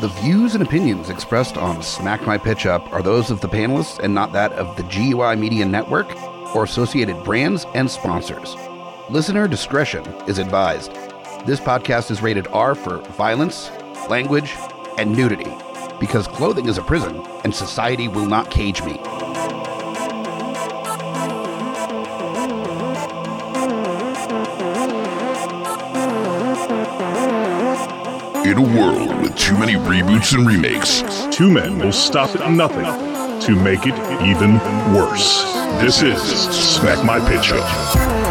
The views and opinions expressed on Smack My Pitch Up are those of the panelists and not that of the GUI Media Network or associated brands and sponsors. Listener discretion is advised. This podcast is rated R for violence, language, and nudity because clothing is a prison and society will not cage me. A world with too many reboots and remakes, two men will stop at nothing to make it even worse. This is Smack My Pitch Up.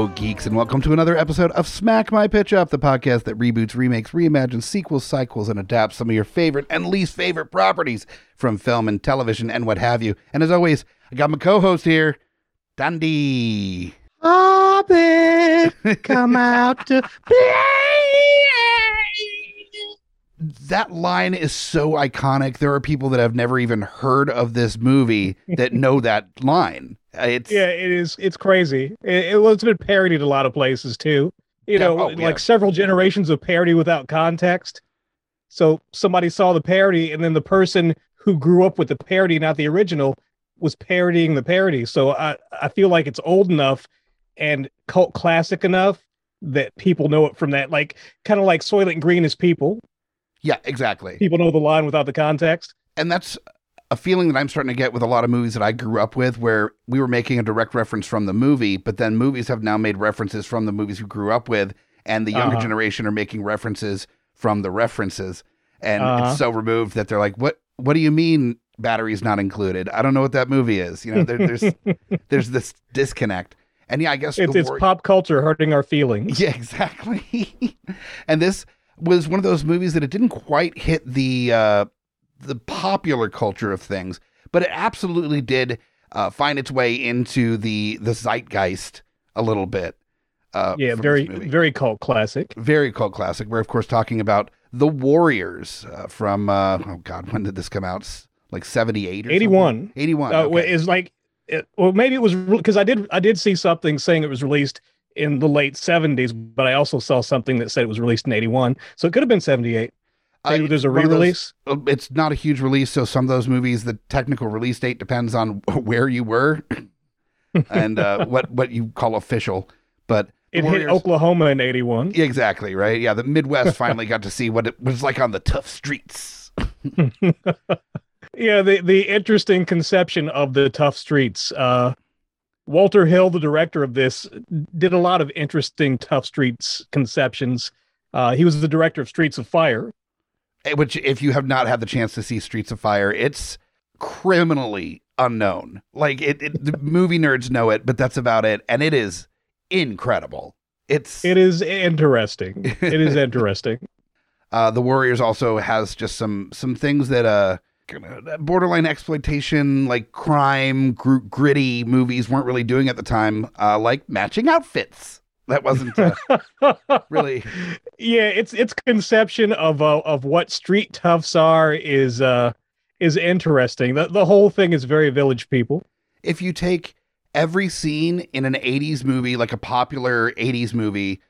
Hello, geeks, and welcome to another episode of Smack My Pitch Up, the podcast that reboots, remakes, reimagines, sequels, cycles, and adapts some of your favorite and least favorite properties from film and television and what have you. And as always, I got my co-host here, Dandy. Hobbit, come out to play. That line is so iconic. There are people that have never even heard of this movie that know that line. It's Yeah, it is. It's crazy. It, it was been parodied a lot of places too. You Yeah, know, oh, like yeah. several generations of parody without context. So somebody saw the parody, and then the person who grew up with the parody, not the original, was parodying the parody. So I, I feel like it's old enough and cult classic enough that people know it from that. Like kind of like Soylent Green is people. Yeah, exactly. People know the line without the context. and that's a feeling that I'm starting to get with a lot of movies that I grew up with, where we were making a direct reference from the movie, but then movies have now made references from the movies we grew up with, and the younger Uh-huh. generation are making references from the references, and Uh-huh. it's so removed that they're like, "What? What do you mean batteries not included? I don't know what that movie is." You know, there, there's there's this disconnect, and yeah, I guess it's war- pop culture hurting our feelings. yeah, exactly. and this was one of those movies that it didn't quite hit the uh, the popular culture of things, but it absolutely did uh, find its way into the the zeitgeist a little bit. Uh, yeah, very very cult classic. very cult classic. We're of course talking about the Warriors uh, from uh, oh god, when did this come out? Like seventy eight or 81. Eighty one. Uh, is like, it, well, maybe it was because I did I did see something saying it was released in the late seventies, but I also saw something that said it was released in eighty one, so it could have been seventy eight. Maybe there's a re-release. Uh, it's not a huge release, so some of those movies, the technical release date depends on where you were and uh, what what you call official. But It hit Warriors- Oklahoma in eighty one. exactly right. Yeah, the Midwest finally got to see what it was like on the tough streets. Yeah, the the interesting conception of the tough streets. Uh, Walter Hill, the director of this, did a lot of interesting tough streets conceptions. Uh, he was the director of Streets of Fire. Eh, Which, if you have not had the chance to see Streets of Fire, it's criminally unknown. Like it, it the movie nerds know it, but that's about it, and it is incredible. It's It is interesting. It is interesting. Uh, the Warriors also has just some some things that uh borderline exploitation, like crime, gr- gritty movies weren't really doing at the time, uh, like matching outfits. That wasn't uh, really. yeah, its its conception of uh, of what street toughs are is uh is interesting. The the whole thing is very village people. If you take every scene in an '80s movie, like a popular '80s movie,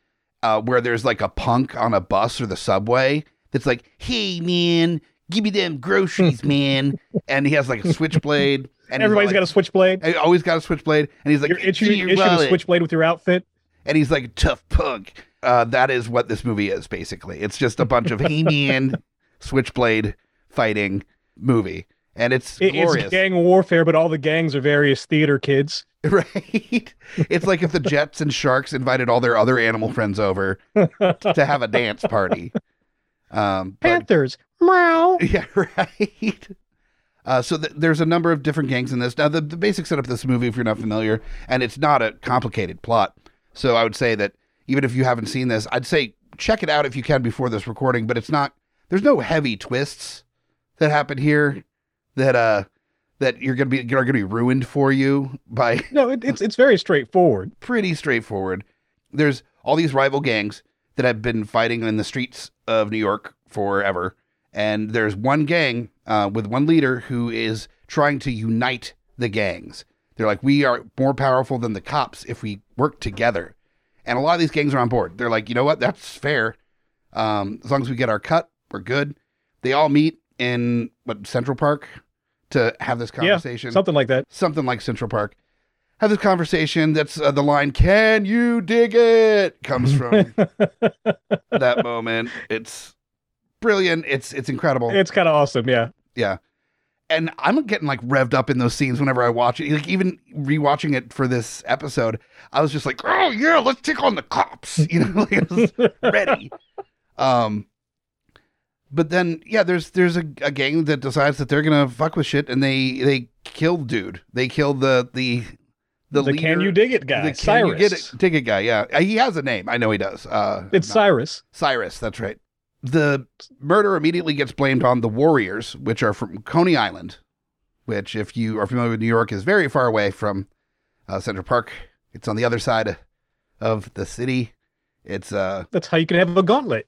uh, where there's like a punk on a bus or the subway, that's like, "Hey man, give me them groceries, man," and he has like a switchblade, and he's Everybody's like, got a switchblade. I always got a switchblade, and he's like, You're "Give itching, your itching a switchblade with your outfit. and he's like tough punk. Uh, that is what this movie is basically. It's just a bunch of hey man switchblade fighting movie, and it's It- glorious, it's gang warfare, but all the gangs are various theater kids. right? It's like if the Jets and Sharks invited all their other animal friends over to have a dance party. Um, but- Panthers, meow. Yeah, right. Uh, so th- there's a number of different gangs in this. Now, the, the basic setup of this movie, if you're not familiar, and it's not a complicated plot. So I would say that even if you haven't seen this, I'd say check it out if you can before this recording. But it's not. There's no heavy twists that happen here that uh that you're gonna be are gonna be ruined for you by No, it, it's it's very straightforward. pretty straightforward. There's all these rival gangs that have been fighting in the streets of New York forever. And there's one gang uh, with one leader who is trying to unite the gangs. They're like, we are more powerful than the cops if we work together. And a lot of these gangs are on board. They're like, you know what? That's fair. Um, as long as we get our cut, we're good. They all meet in what Central Park to have this conversation Yeah, something like that. something like Central Park. Have this conversation. That's uh, the line. Can you dig it? Comes from that moment. It's brilliant. It's it's incredible. It's kind of awesome. Yeah. yeah, and I'm getting like revved up in those scenes whenever I watch it. Like even rewatching it for this episode, I was just like, oh yeah, let's take on the cops. You know, like I was ready. Um, but then yeah, there's there's a, a gang that decides that they're gonna fuck with shit, and they they kill dude. They kill the the the, The, leader, can you dig it guy? the can you get it dig it guy. Yeah, Uh, he has a name. I know he does. Uh, It's not- Cyrus. Cyrus, that's right. The murder immediately gets blamed on the Warriors, which are from Coney Island, which, if you are familiar with New York, is very far away from uh, Central Park. It's on the other side of the city. It's uh That's how you can have a gauntlet.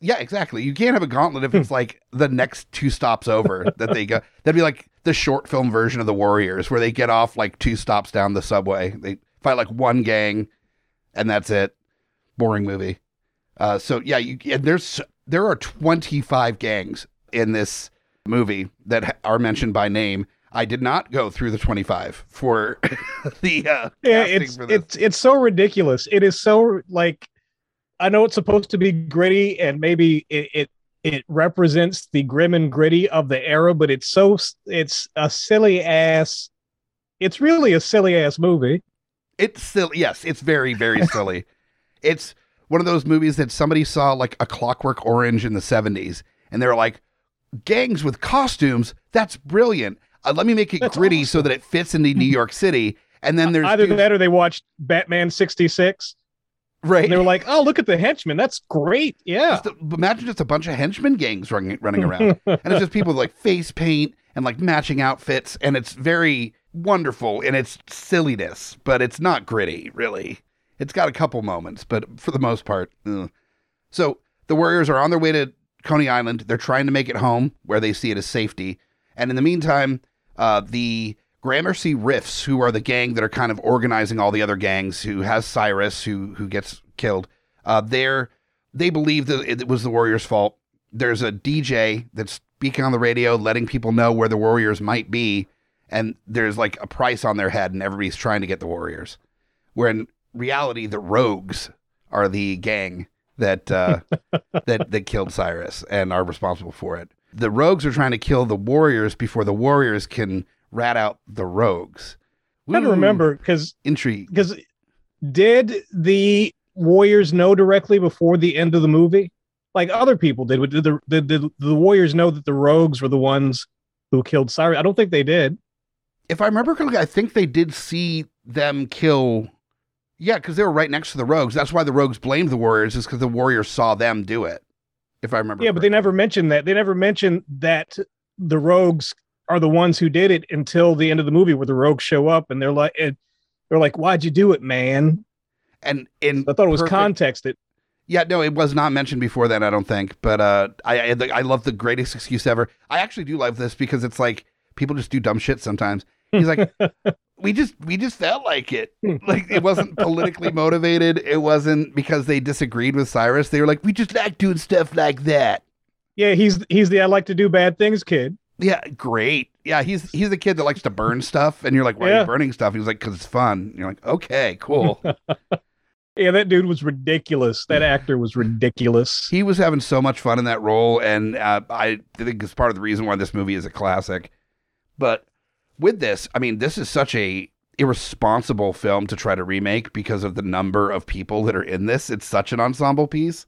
Yeah, exactly. You can't have a gauntlet if it's like the next two stops over that they go. That'd be like the short film version of the Warriors, where they get off like two stops down the subway. They fight like one gang, and that's it. Boring movie. Uh, so yeah, you and there's there are 25 gangs in this movie that are mentioned by name. I did not go through the 25 for the uh, Yeah, it's for it's it's so ridiculous. It is so like I know it's supposed to be gritty and maybe it, it it represents the grim and gritty of the era, but it's so it's a silly ass. It's really a silly ass movie. It's silly. Yes, it's very, very silly. it's one of those movies that somebody saw like a Clockwork Orange in the 70s, and they were like, gangs with costumes, that's brilliant. Uh, let me make it That's gritty so that it fits into New York City. And then there's Either dudes- that or they watched Batman sixty six right. and they were like, "Oh, look at the henchmen. That's great." Yeah. Just a- imagine just a bunch of henchmen gangs running running around, and it's just people with like face paint and like matching outfits, and it's very wonderful in its silliness, but it's not gritty, really. It's got a couple moments, but for the most part, ugh. so the Warriors are on their way to Coney Island. They're trying to make it home where they see it as safety, and in the meantime, uh, the Gramercy Riffs, who are the gang that are kind of organizing all the other gangs, who has Cyrus, who who gets killed, uh, they're they believe that it was the Warriors' fault. There's a DJ that's speaking on the radio, letting people know where the Warriors might be, and there's like a price on their head, and everybody's trying to get the Warriors. Where in reality, the Rogues are the gang that uh, that that killed Cyrus and are responsible for it. The Rogues are trying to kill the Warriors before the Warriors can rat out the Rogues. I don't Ooh, remember because intrigue. because did the Warriors know directly before the end of the movie, like other people did? Did the did, did the Warriors know that the Rogues were the ones who killed Cyrus? I don't think they did. if I remember correctly, I think they did see them kill. Yeah, because they were right next to the Rogues. That's why the Rogues blamed the Warriors, is because the Warriors saw them do it. If I remember. Yeah, but they never mentioned that. They never mentioned that the Rogues are the ones who did it until the end of the movie, where the Rogues show up and they're like, they're like, "Why'd you do it, man?" And in I thought it was perfect- contexted. Yeah, no, it was not mentioned before then. I don't think. But uh, I I, I love the greatest excuse ever. I actually do love this because it's like people just do dumb shit sometimes. He's like, we just we just felt like it. Like it wasn't politically motivated. It wasn't because they disagreed with Cyrus. They were like, we just like doing stuff like that. Yeah, he's he's the I like to do bad things kid. Yeah, great. Yeah, he's he's the kid that likes to burn stuff, and you're like, why are you burning stuff? He was like, because it's fun. And you're like, okay, cool. Yeah, that dude was ridiculous. That actor was ridiculous. he was having so much fun in that role, and uh, I think it's part of the reason why this movie is a classic. But with this, I mean, this is such a irresponsible film to try to remake because of the number of people that are in this. It's such an ensemble piece.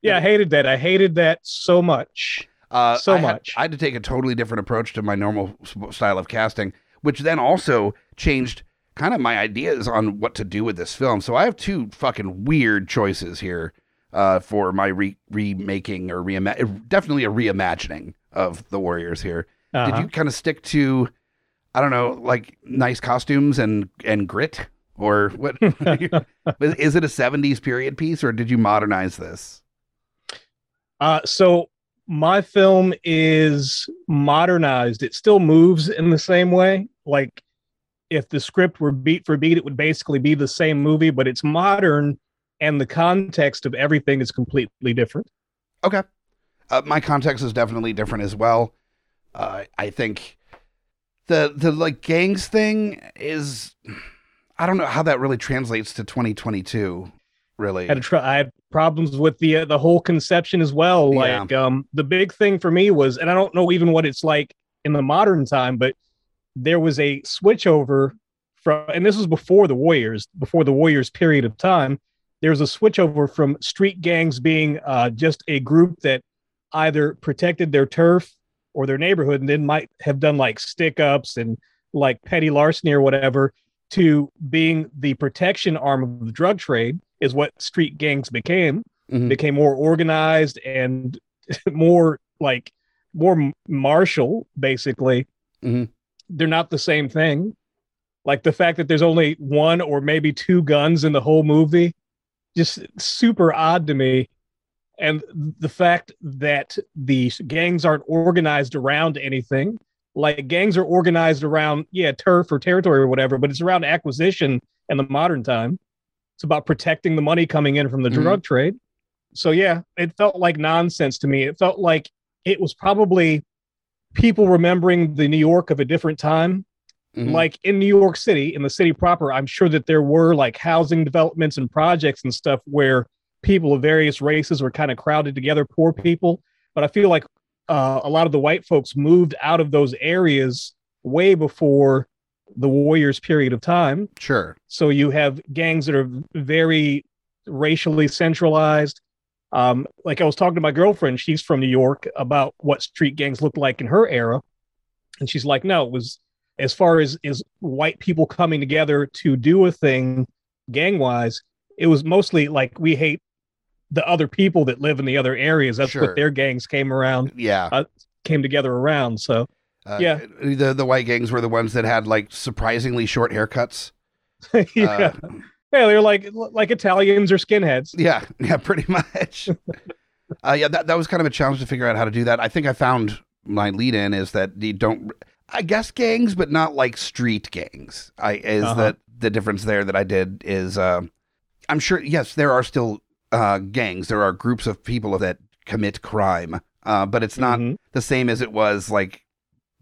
Yeah, I hated that. I hated that so much. Uh, So I had- much. I had to take a totally different approach to my normal style of casting, which then also changed kind of my ideas on what to do with this film. So I have two fucking weird choices here uh, for my re- remaking or reima- definitely a reimagining of the Warriors here. Did Uh-huh. you kind of stick to, I don't know, like nice costumes and and grit, or what? is it a '70s period piece, or did you modernize this? Uh, so my film is modernized. It still moves in the same way. Like if the script were beat for beat, it would basically be the same movie, but it's modern and the context of everything is completely different. Okay. Uh, my context is definitely different as well. Uh, I think the the like gangs thing is I don't know how that really translates to 2022 really. I had, try, I had problems with the uh, the whole conception as well. Yeah. Like um, the big thing for me was, and I don't know even what it's like in the modern time, but there was a switchover from, and this was before the Warriors, before the Warriors period of time. There was a switchover from street gangs being uh, just a group that either protected their turf or their neighborhood, and then might have done like stick ups and like petty larceny or whatever, to being the protection arm of the drug trade is what street gangs became. Mhm. Became more organized and more like more martial, basically. Mhm. They're not the same thing. Like the fact that there's only one or maybe two guns in the whole movie, just super odd to me. And the fact that the gangs aren't organized around anything, like gangs are organized around, yeah, turf or territory or whatever, but it's around acquisition in the modern time. It's about protecting the money coming in from the Mhm. drug trade. So yeah, it felt like nonsense to me. It felt like it was probably people remembering the New York of a different time. Mhm. Like in New York City, in the city proper, I'm sure that there were like housing developments and projects and stuff where people of various races were kind of crowded together, poor people. But I feel like uh, a lot of the white folks moved out of those areas way before the Warriors period of time. Sure. So you have gangs that are very racially centralized. Um, like I was talking to my girlfriend, she's from New York, about what street gangs looked like in her era. And she's like, no, it was as far as is white people coming together to do a thing gang wise, it was mostly like we hate the other people that live in the other areas. That's Sure. what their gangs came around, Yeah. came together around. So Uh, yeah. The the white gangs were the ones that had like surprisingly short haircuts. yeah. Uh, yeah, they're like like Italians or skinheads. Yeah, yeah, pretty much. uh, yeah, that, that was kind of a challenge to figure out how to do that. I think I found my lead in is that you don't, I guess gangs, but not like street gangs. I is Uh-huh. that the difference there that I did is uh, I'm sure yes there are still uh, gangs. There are groups of people that commit crime, uh, but it's not Mhm. the same as it was like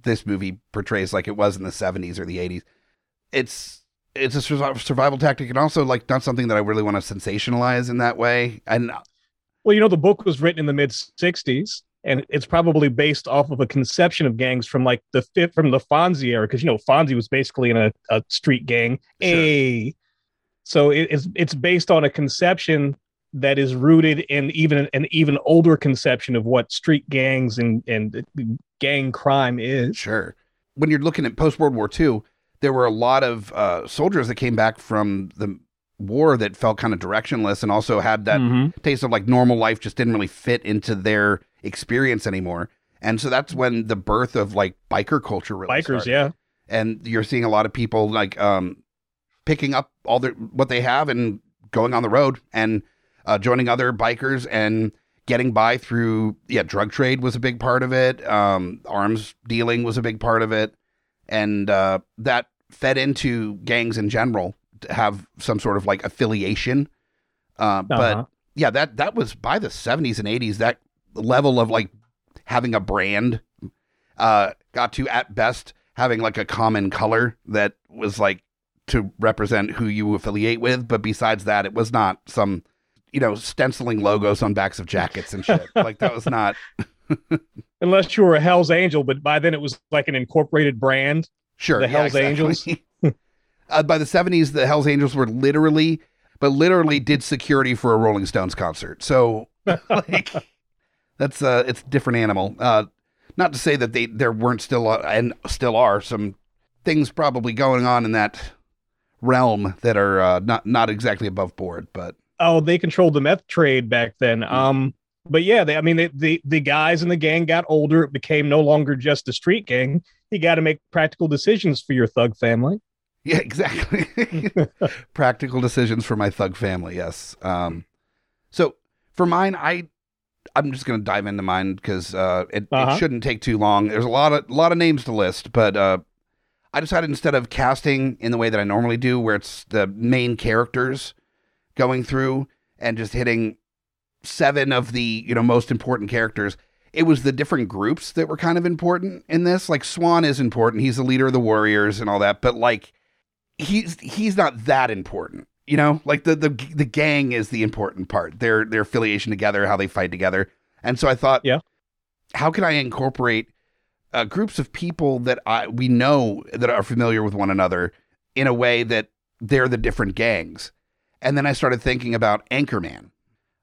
this movie portrays like it was in the 70s or the 80s. It's it's a survival tactic and also like not something that I really want to sensationalize in that way. And uh, Well, you know, the book was written in the mid '60s, and it's probably based off of a conception of gangs from like the fifth from the Fonzie era, because you know Fonzie was basically in a, a street gang. Sure. A, so it, it's it's based on a conception that is rooted in even an even older conception of what street gangs and and gang crime is. Sure. When you're looking at post World War II, there were a lot of uh, soldiers that came back from the war that felt kind of directionless and also had that Mhm. taste of like normal life just didn't really fit into their experience anymore. And so that's when the birth of like biker culture really Bikers, started. yeah. And you're seeing a lot of people like um, picking up all their what they have and going on the road and uh, joining other bikers and getting by through yeah drug trade was a big part of it. Um arms dealing was a big part of it. And uh that fed into gangs in general to have some sort of like affiliation. Uh but Uh-huh. yeah that that was by the 70s and 80s that level of like having a brand uh got to at best having like a common color that was like to represent who you affiliate with. But besides that it was not some you know stenciling logos on backs of jackets and shit like that was not Unless you were a Hell's Angel, but by then it was like an incorporated brand. Sure. The Hells Angels? uh, by the 70s, the Hells Angels were literally, but literally did security for a Rolling Stones concert. So, like, that's, uh, it's a different animal. Uh, not to say that they, there weren't still, uh, and still are some things probably going on in that realm that are, uh, not, not exactly above board, but oh they controlled the meth trade back then um but yeah they, i mean they, the the guys in the gang got older it became no longer just a street gang you got to make practical decisions for your thug family Yeah, exactly. Practical decisions for my thug family. Yes. Um, so for mine, I I'm just gonna dive into mine because uh, it, Uh-huh. it shouldn't take too long. There's a lot of lot of names to list, but uh, I decided instead of casting in the way that I normally do, where it's the main characters going through and just hitting seven of the you know most important characters. It was the different groups that were kind of important in this. Like Swan is important; he's the leader of the Warriors and all that. But like, he's he's not that important. You know, like the the the gang is the important part. Their their affiliation together, how they fight together. And so I thought, Yeah. how can I incorporate uh, groups of people that I we know that are familiar with one another in a way that they're the different gangs? And then I started thinking about Anchorman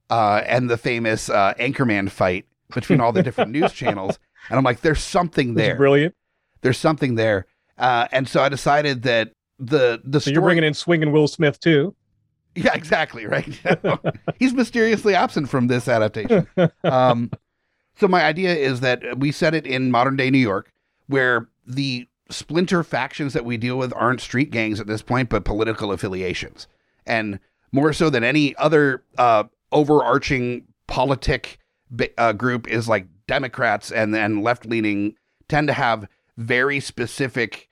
uh, and the famous uh, Anchorman fight between all the different news channels. And I'm like, there's something there. brilliant. There's something there. Uh, and so I decided that the the So story. you're bringing in swinging Will Smith too. Yeah, exactly. Right. He's mysteriously absent from this adaptation. Um, so my idea is that we set it in modern day New York, where the splinter factions that we deal with aren't street gangs at this point, but political affiliations, and more so than any other uh, overarching politic uh, group is like Democrats and then left leaning tend to have very specific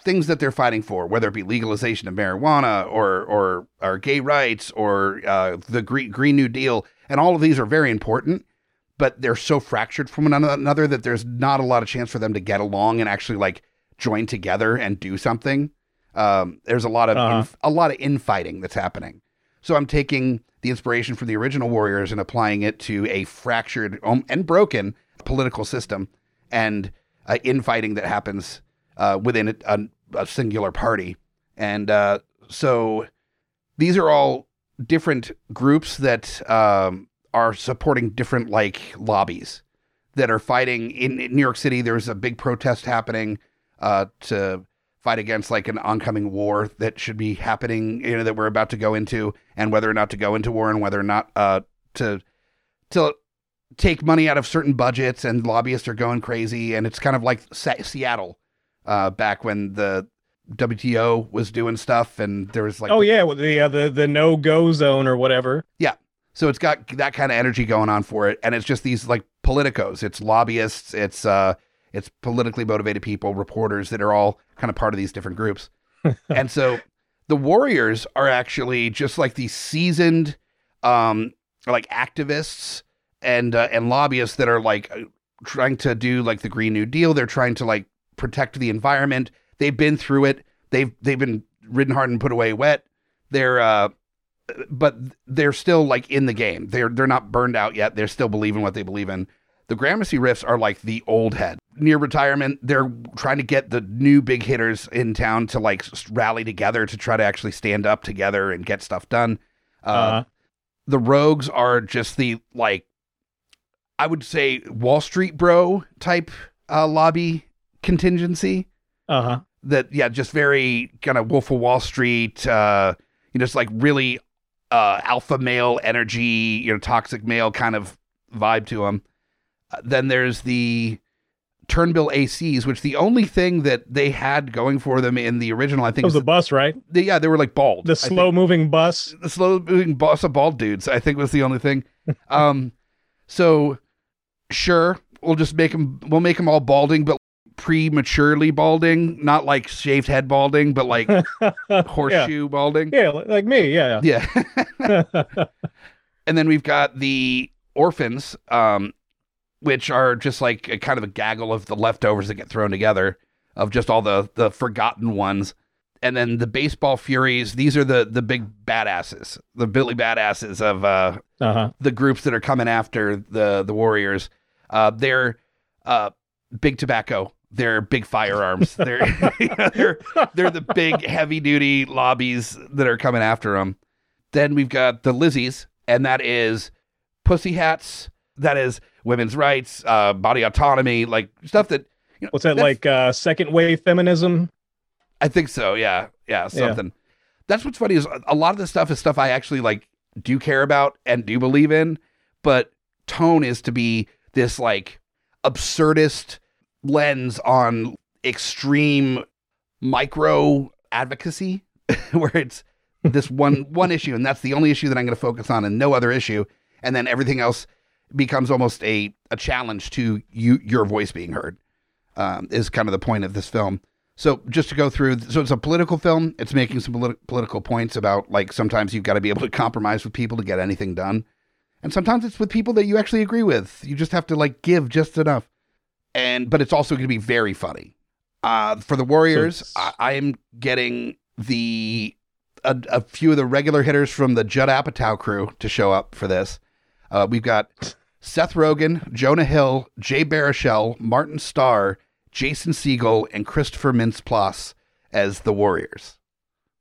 things that they're fighting for, whether it be legalization of marijuana or or, or gay rights or uh, the Green, Green New Deal, and all of these are very important. But they're so fractured from one another that there's not a lot of chance for them to get along and actually like join together and do something. Um, there's a lot of Uh-huh. inf- a lot of infighting that's happening. So I'm taking the inspiration from the original Warriors and applying it to a fractured um, and broken political system and uh, infighting that happens uh, within a, a, a singular party. And uh, so these are all different groups that um, are supporting different like lobbies that are fighting in, in New York City. There's a big protest happening uh, to fight against like an oncoming war that should be happening, you know, that we're about to go into, and whether or not to go into war, and whether or not uh, to to take money out of certain budgets, and lobbyists are going crazy, and it's kind of like Se- Seattle uh, back when the WTO was doing stuff, and there was like oh yeah, with the uh, the the no go zone or whatever. Yeah, so it's got that kind of energy going on for it, and it's just these like politicos. It's lobbyists. It's uh, it's politically motivated people, reporters that are all kind of part of these different groups. and so the Warriors are actually just like these seasoned, um, like activists and uh, and lobbyists that are like uh, trying to do like the Green New Deal. They're trying to like protect the environment. They've been through it. They've they've been ridden hard and put away wet. They're uh, but they're still like in the game. They're they're not burned out yet. They're still believing what they believe in. The Gramercy Riffs are like the old head. Near retirement, they're trying to get the new big hitters in town to like rally together to try to actually stand up together and get stuff done. Uh, Uh, the Rogues are just the like, I would say Wall Street bro type uh, lobby contingency uh huh. that yeah just very kind of wolf of wall street uh you know just like really uh alpha male energy you know toxic male kind of vibe to them then there's the turnbull acs which the only thing that they had going for them in the original i think was was the bus, right? they, yeah they were like bald The slow moving bus. the slow moving bus of bald dudes i think was the only thing um so sure we'll just make them we'll make them all balding but prematurely balding not like shaved head balding but like horseshoe balding Yeah, like me. Yeah. yeah yeah. and then we've got the orphans um which are just like a kind of a gaggle of the leftovers that get thrown together of just all the the forgotten ones. And then the baseball furies these are the the big badasses the billy badasses of uh uh huh. the groups that are coming after the the warriors. Uh they're uh big tobacco. They're big firearms. They're they're they're the big heavy duty lobbies that are coming after them then we've got the lizzies and that is pussy hats. That is women's rights uh body autonomy like stuff that you know, What's that like? Uh, second wave feminism. I think so. Yeah. Yeah. Something. That's what's funny is a- a lot of this stuff is stuff I actually like do care about and do believe in, but tone is to be this like absurdist lens on extreme micro advocacy where it's this one one issue and that's the only issue that I'm going to focus on and no other issue and then everything else becomes almost a a challenge to you your voice being heard um, is kind of the point of this film. So just to go through, so it's a political film. It's making some politi- political points about like sometimes you've got to be able to compromise with people to get anything done, and sometimes it's with people that you actually agree with. You just have to like give just enough, and but it's also going to be very funny. Uh, for the Warriors, So I, I am getting the a, a few of the regular hitters from the Judd Apatow crew to show up for this. Uh, we've got Seth Rogen, Jonah Hill, Jay Baruchel, Martin Starr, Jason Segel, and Christopher Mintz-Plasse as the Warriors.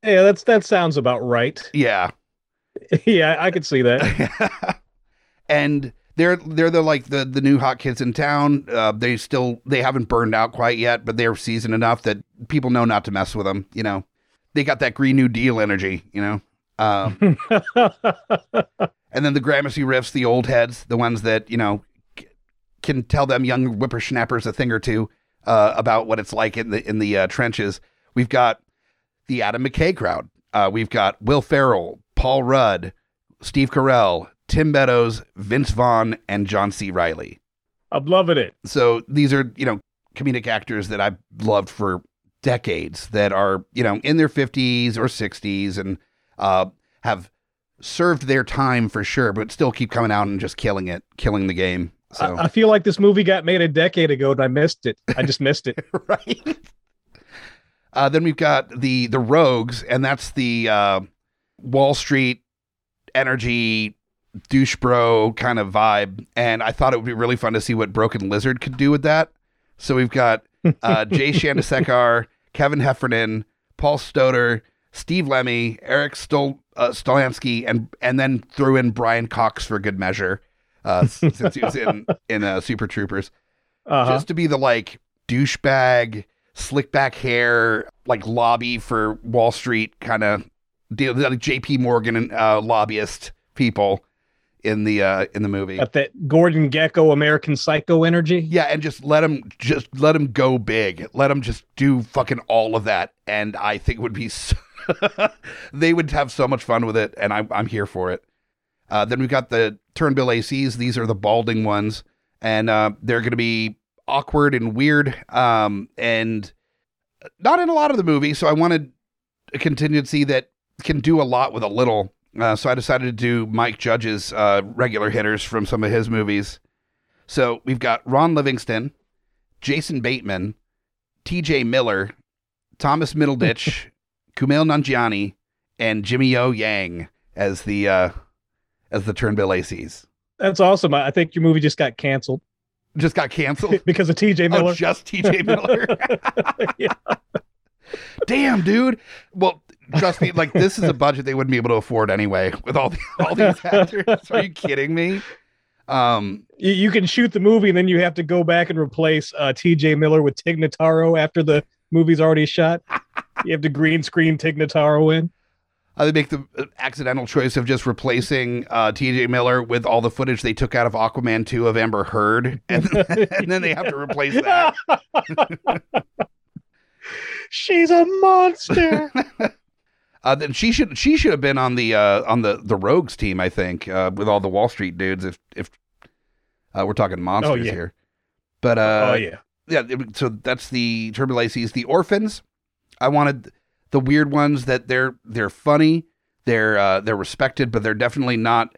Yeah, that's that sounds about right. Yeah, yeah, I could see that. and they're they're the like the the new hot kids in town. Uh, they still they haven't burned out quite yet, but they're seasoned enough that people know not to mess with them. You know, they got that Green New Deal energy. You know. Um, and then the Gramercy riffs, the old heads, the ones that you know c- can tell them young whippersnappers a thing or two uh, about what it's like in the in the uh, trenches. We've got the Adam McKay crowd. Uh, we've got Will Ferrell, Paul Rudd, Steve Carell, Tim Meadows, Vince Vaughn, and John C. Reilly. I'm loving it. So these are you know comedic actors that I've loved for decades that are you know in their 50s or 60s and uh, have served their time for sure, but still keep coming out and just killing it, killing the game. So I, I feel like this movie got made a decade ago and I missed it. I just missed it. right. Uh, then we've got the the Rogues, and that's the uh, Wall Street energy douche bro kind of vibe. And I thought it would be really fun to see what Broken Lizard could do with that. So we've got uh, Jay Chandrasekhar, Kevin Heffernan, Paul Soter, Steve Lemme, Eric Stol- uh, Stolhanske, and and then threw in Brian Cox for good measure, uh, since he was in in uh, Super Troopers Uh-huh. just to be the like douchebag, slick back hair, like lobby for Wall Street kind of deal, like J.P. Morgan and uh, lobbyist people in the uh, in the movie. Got that Gordon Gekko American Psycho energy. Yeah, and just let him just let him go big. Let him just do fucking all of that, and I think it would be. So they would have so much fun with it, and I'm I'm here for it. Uh, then we've got the Turnbull ACs. These are the balding ones, and uh, they're going to be awkward and weird, um, and not in a lot of the movie. So I wanted a contingency that can do a lot with a little. Uh, so I decided to do Mike Judge's uh, regular hitters from some of his movies. So we've got Ron Livingston, Jason Bateman, T.J. Miller, Thomas Middleditch, Kumail Nanjiani, and Jimmy O Yang as the uh, as the Turnbull ACs. That's awesome. I think your movie just got canceled Just got canceled. because of TJ oh, Miller. just T.J. Miller. Yeah. Damn, dude. Well, trust me, like this is a budget they wouldn't be able to afford anyway with all the, all these actors. Are you kidding me? Um, You, you can shoot the movie and then you have to go back and replace uh, TJ Miller with Tig Notaro after the movie's already shot. You have to green screen Tig Notaro in. Uh, they make the uh, accidental choice of just replacing uh, T.J. Miller with all the footage they took out of Aquaman 2 of Amber Heard, and, and then they have to replace that. She's a monster. Uh, then she should she should have been on the uh, on the the Rogues team, I think, uh, with all the Wall Street dudes. If if uh, we're talking monsters yeah. here, but uh, oh yeah. yeah, so that's the Turnbull ACs. The orphans, I wanted the weird ones that they're they're funny, they're uh, they're respected, but they're definitely not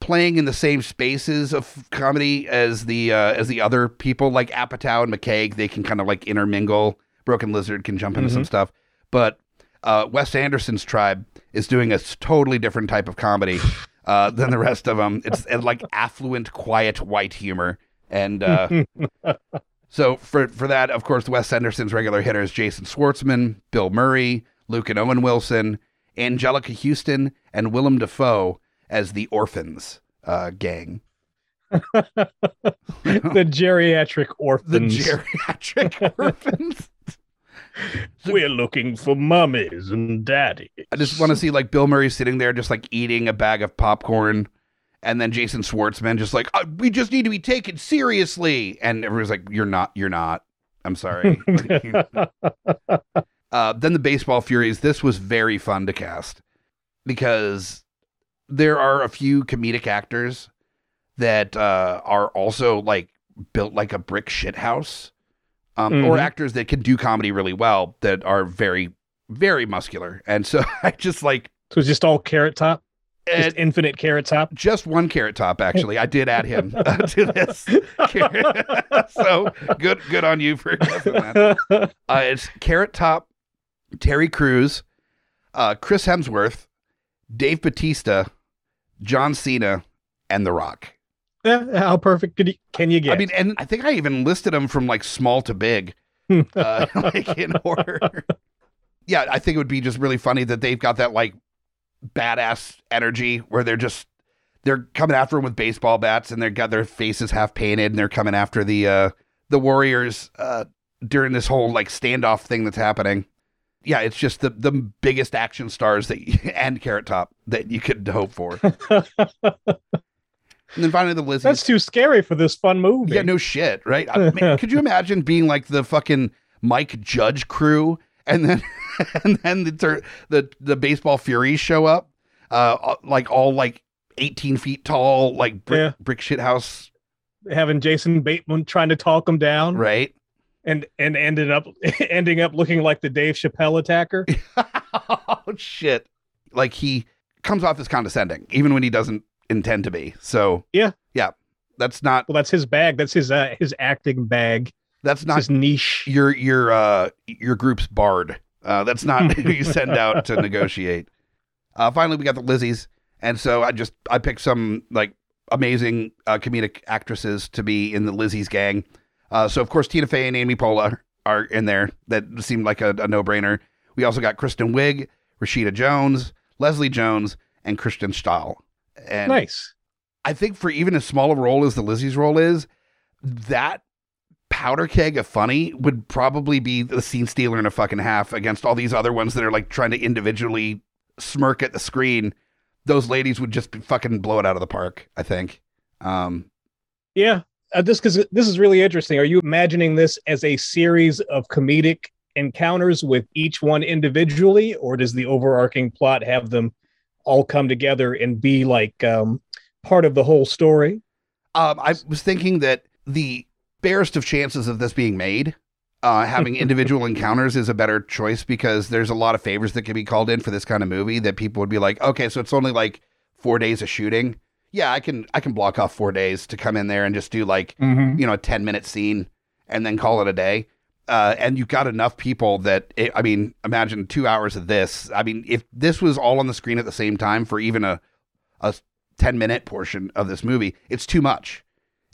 playing in the same spaces of comedy as the uh, as the other people like Apatow and McKay. They can kind of like intermingle. Broken Lizard can jump into some stuff, but uh, Wes Anderson's tribe is doing a totally different type of comedy uh, than the rest of them. It's like affluent, quiet, white humor, and uh, so for for that, of course, Wes Anderson's regular hitters: Jason Schwartzman, Bill Murray, Luke and Owen Wilson, Anjelica Huston, and Willem Dafoe as the orphans uh, gang. the geriatric orphans. The geriatric orphans. We're looking for mummies and daddies. I just want to see like Bill Murray sitting there, just like eating a bag of popcorn, and then Jason Schwartzman just like, "Uh, "We just need to be taken seriously," and everyone's like, "You're not. You're not. I'm sorry." uh, then the Baseball Furies. This was very fun to cast because there are a few comedic actors that uh, are also like built like a brick shit house, um, or Mhm. actors that can do comedy really well that are very, very muscular. And so I just like So it's just all carrot top, just infinite carrot top. just one carrot top. Actually, I did add him uh, to this. so good, good on you for that. Uh, it's Carrot Top, Terry Crews, uh, Chris Hemsworth, Dave Bautista, John Cena, and The Rock. Yeah, How perfect could you, can you get? I mean, and I think I even listed them from like small to big, uh, like in order. yeah, I think it would be just really funny that they've got that like badass energy where they're just they're coming after him with baseball bats and they've got their faces half painted and they're coming after the uh the warriors uh during this whole like standoff thing that's happening. Yeah, it's just the the biggest action stars that and Carrot Top that you could hope for. And then finally the Lizzies. That's too scary for this fun movie. Yeah, no shit, right? I, man, could you imagine being like the fucking Mike Judge crew, and then and then the the the baseball furies show up, uh, like all like eighteen feet tall, like brick, Yeah. brick shit house, Having Jason Bateman trying to talk him down, right? and and ended up ending up looking like the Dave Chappelle attacker. oh shit! Like he comes off as condescending, even when he doesn't intend to be. So Yeah. yeah, that's not Well, that's his bag. That's his uh, his acting bag. That's not his niche. your your uh your group's bard. Uh, that's not who you send out to negotiate. Uh, finally, we got the Lizzies, and so I just I picked some like amazing uh, comedic actresses to be in the Lizzie's gang. Uh, so of course Tina Fey and Amy Poehler are in there. That seemed like a, a no brainer. We also got Kristen Wiig, Rashida Jones, Leslie Jones, and Kristen Schaal. And Nice. I think for even as small a role as the Lizzie's role is, that powder keg of funny would probably be the scene stealer in a fucking half against all these other ones that are like trying to individually smirk at the screen. Those ladies would just fucking blow it out of the park. I think. Um, Yeah. Uh, this because this is really interesting. Are you imagining this as a series of comedic encounters with each one individually, or does the overarching plot have them all come together and be like um, part of the whole story? um, I was thinking that the barest of chances of this being made, uh, having individual encounters is a better choice because there's a lot of favors that can be called in for this kind of movie that people would be like, okay, so it's only like four days of shooting. Yeah, I can I can block off four days to come in there and just do like Mm-hmm. you know a 10 minute scene and then call it a day uh, and you've got enough people that it, i mean imagine two hours of this i mean if this was all on the screen at the same time for even a, a 10 minute portion of this movie it's too much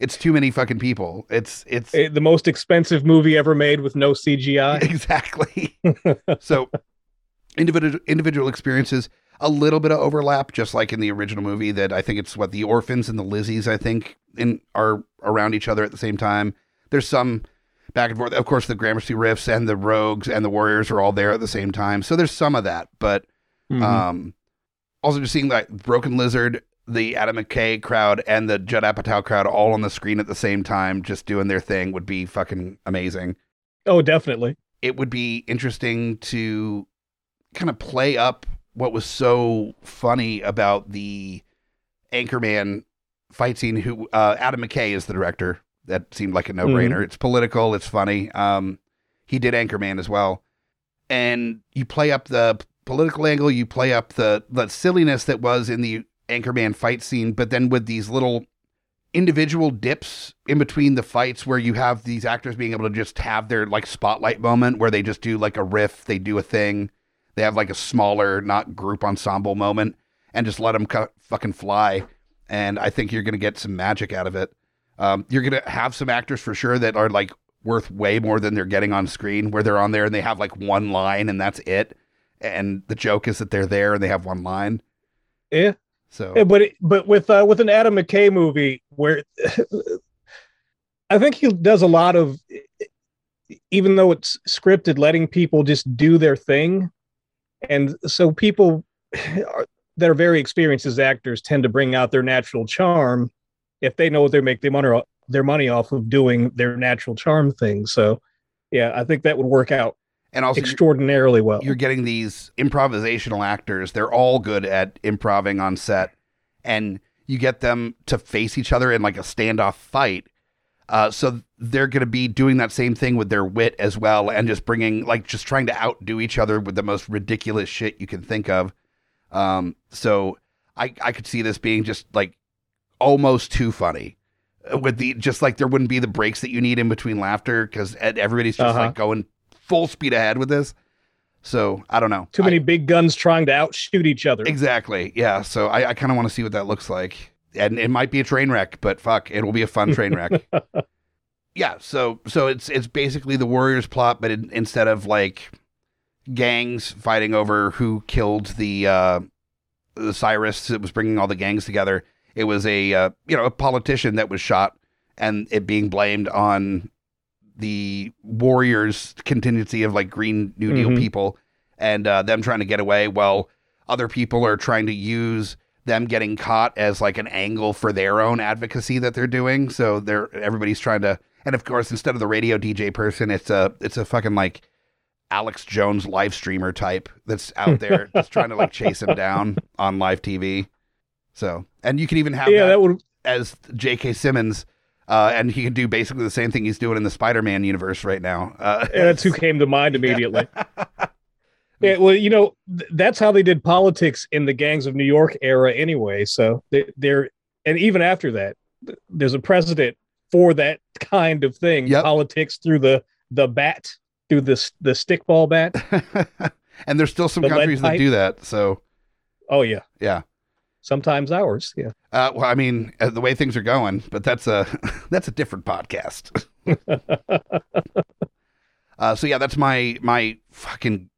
it's too many fucking people. It's it's Eh, the most expensive movie ever made with no CGI. exactly. So individual individual experiences a little bit of overlap just like in the original movie that i think it's what the orphans and the lizzies i think in are around each other at the same time. There's some back and forth. Of course the gramercy riffs and the rogues and the warriors are all there at the same time. So there's some of that but Mhm. um also just seeing like broken lizard the adam mckay crowd and the judd apatow crowd all on the screen at the same time just doing their thing would be fucking amazing oh, definitely. it would be interesting to kind of play up what was so funny about the Anchorman fight scene. Who uh, Adam McKay is the director. That seemed like a no brainer. It's political. It's funny. Um, he did Anchorman as well, and you play up the political angle. You play up the the silliness that was in the Anchorman fight scene, but then with these little individual dips in between the fights where you have these actors being able to just have their like spotlight moment where they just do like a riff, they do a thing, they have like a smaller, not group ensemble moment, and just let them cut, fucking fly. And I think you're gonna get some magic out of it. Um, you're gonna have some actors for sure that are like worth way more than they're getting on screen, where they're on there and they have like one line and that's it. And the joke is that they're there and they have one line. Yeah. So Yeah, but but with uh, with an Adam McKay movie where I think he does a lot of even though it's scripted, letting people just do their thing, and so people are, that are very experienced as actors tend to bring out their natural charm if they know they make their money their money off of doing their natural charm thing. So, yeah, I think that would work out. And also extraordinarily well. you're getting these improvisational actors. They're all good at improvising on set, and you get them to face each other in like a standoff fight. Uh, so they're going to be doing that same thing with their wit as well, and just bringing like just trying to outdo each other with the most ridiculous shit you can think of. Um, so I I could see this being just like almost too funny. uh, With the just like there wouldn't be the breaks that you need in between laughter because everybody's just Uh-huh. like going full speed ahead with this. So I don't know. Too I- many big guns trying to outshoot each other. exactly. Yeah. So I, I kind of want to see what that looks like. And it might be a train wreck, but fuck, it will be a fun train wreck. yeah. So so it's it's basically the Warriors plot, but in, instead of like gangs fighting over who killed the uh, the Cyrus that was bringing all the gangs together, it was a uh, you know a politician that was shot, and it being blamed on the Warriors contingency of like Green New Deal Mhm. people and uh, them trying to get away while other people are trying to use them getting caught as like an angle for their own advocacy that they're doing. So they're everybody's trying to, and of course, instead of the radio DJ person, it's a it's a fucking like Alex Jones live streamer type that's out there just trying to like chase him down on live TV. So, and you can even have yeah, that, that would. as J.K. Simmons. Uh, and he can do basically the same thing he's doing in the Spider-Man universe right now. Uh, Yeah, that's who came to mind immediately. Yeah, well, you know, th- that's how they did politics in the gangs of New York era, anyway. So they, they're, and even after that, th- there's a precedent for that kind of thing. Yep. Politics through the the bat, through the the stickball bat. and there's still some The countries that do that. So Oh yeah, yeah. Sometimes ours. Yeah. Uh, well, I mean, uh, the way things are going, but that's a that's a different podcast. uh, so yeah, that's my my fucking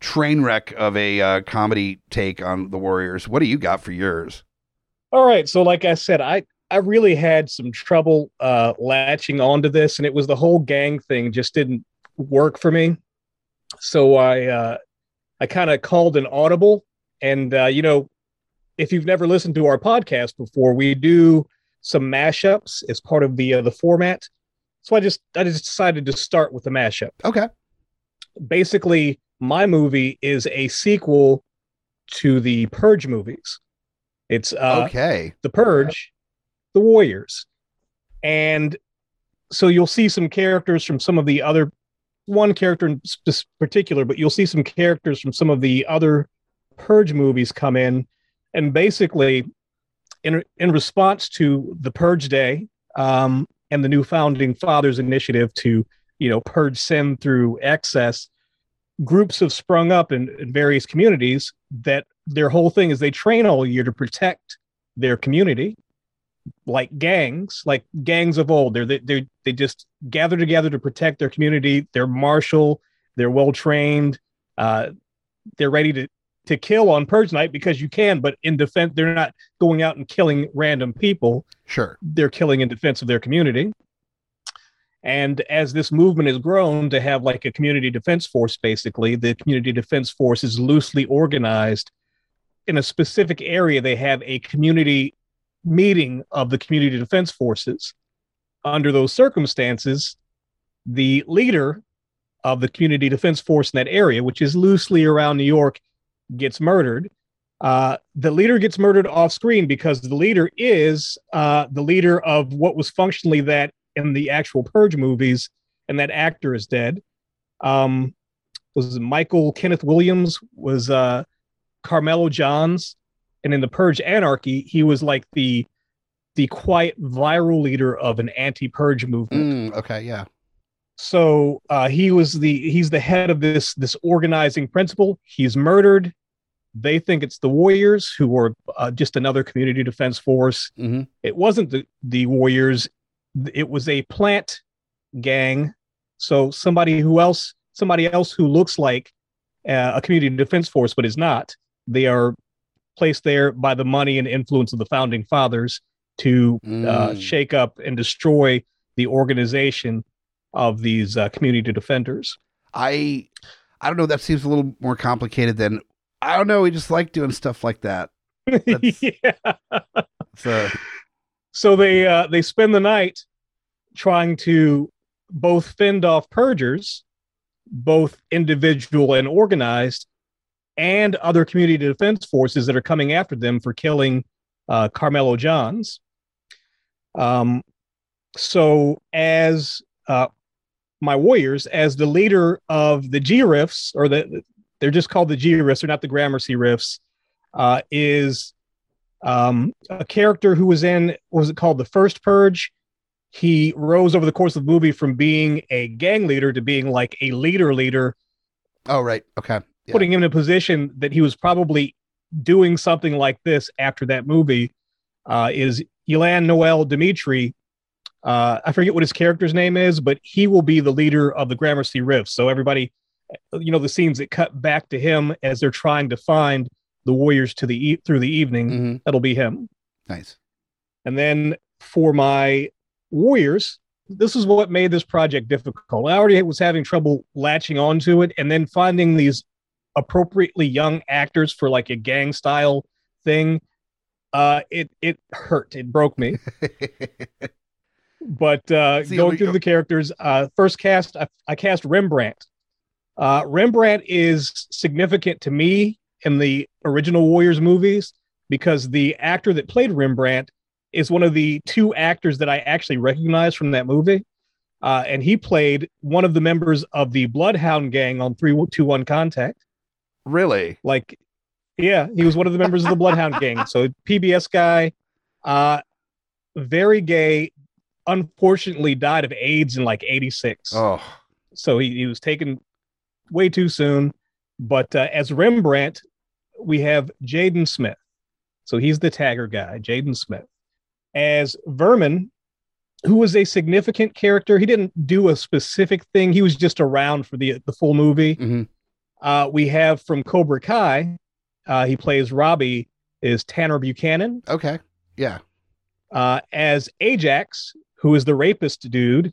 train wreck of a uh, comedy take on the Warriors. What do you got for yours? All right. So, like I said, I I really had some trouble uh, latching onto this, and it was the whole gang thing just didn't work for me. So I uh, I kind of called an audible, and uh, you know, if you've never listened to our podcast before, we do some mashups as part of the uh, the format. So I just I just decided to start with the mashup. Okay. Basically, my movie is a sequel to the Purge movies. It's uh, okay. the Purge, the Warriors. And so you'll see some characters from some of the other, one character in sp- particular, but you'll see some characters from some of the other Purge movies come in. And basically, in, in response to the Purge Day um, and the new Founding Fathers initiative to, you know, purge sin through excess, groups have sprung up in, in various communities that their whole thing is they train all year to protect their community like gangs like gangs of old. They're they, they they just gather together to protect their community. They're martial. They're well trained uh they're ready to to kill on purge night because you can but in defense they're not going out and killing random people Sure. they're killing in defense of their community. And as this movement has grown to have like a community defense force, basically, the community defense force is loosely organized in a specific area. They have a community meeting of the community defense forces. Under those circumstances, the leader of the community defense force in that area, which is loosely around New York, gets murdered. Uh, the leader gets murdered off screen because the leader is uh, the leader of what was functionally that in the actual Purge movies, and that actor is dead. Um, was Michael Kenneth Williams was uh, Carmelo Johns, and in the Purge Anarchy, he was like the the quiet viral leader of an anti-purge movement Mm, okay. Yeah. So uh, he was the he's the head of this this organizing principle. He's murdered. They think it's the warriors who were uh, just another community defense force. Hmm it wasn't the, the warriors. It was a plant gang. So somebody who else somebody else who looks like uh, a community defense force but is not. They are placed there by the money and influence of the founding fathers to uh, Mm. shake up and destroy the organization of these uh, community defenders. I I don't know. That seems a little more complicated than I don't know. We just like doing stuff like that. Yeah. So So they uh, they spend the night trying to both fend off purgers both individual and organized, and other community defense forces that are coming after them for killing uh, Carmelo Johns. Um, so, as uh, my warriors, as the leader of the G Riffs, or the they're just called the G Riffs, they're not the Gramercy Riffs, uh, is um, a character who was in what was it called the First Purge. He rose over the course of the movie from being a gang leader to being like a leader leader Oh, right. Okay. Yeah. putting him in a position that he was probably doing something like this after that movie uh, is Y'lan Noel Dimitri. Uh, I forget what his character's name is, but he will be the leader of the Gramercy Riffs. So everybody, you know, the scenes that cut back to him as they're trying to find the warriors to the e- through the evening, Mhm. that'll be him. Nice. And then for my warriors, this is what made this project difficult. I already was having trouble latching onto it, and then finding these appropriately young actors for like a gang style thing. Uh, it it hurt. It broke me. But uh, See, going through the characters, uh, first cast, I, I cast Rembrandt. Uh, Rembrandt is significant to me in the original Warriors movies because the actor that played Rembrandt is one of the two actors that I actually recognize from that movie. Uh, and he played one of the members of the Bloodhound Gang on 321 Contact. really? Like, yeah, he was one of the members of the Bloodhound Gang. So PBS guy, uh, very gay. Unfortunately, died of AIDS in like '86. Oh, So he, he was taken way too soon. But uh, as Rembrandt, we have Jaden Smith. So he's the tagger guy, Jaden Smith. As Vermin, who was a significant character, he didn't do a specific thing. He was just around for the the full movie. Mhm. Uh, we have from Cobra Kai, uh, he plays Robbie, is Tanner Buchanan. okay. Yeah. Uh, as Ajax, who is the rapist dude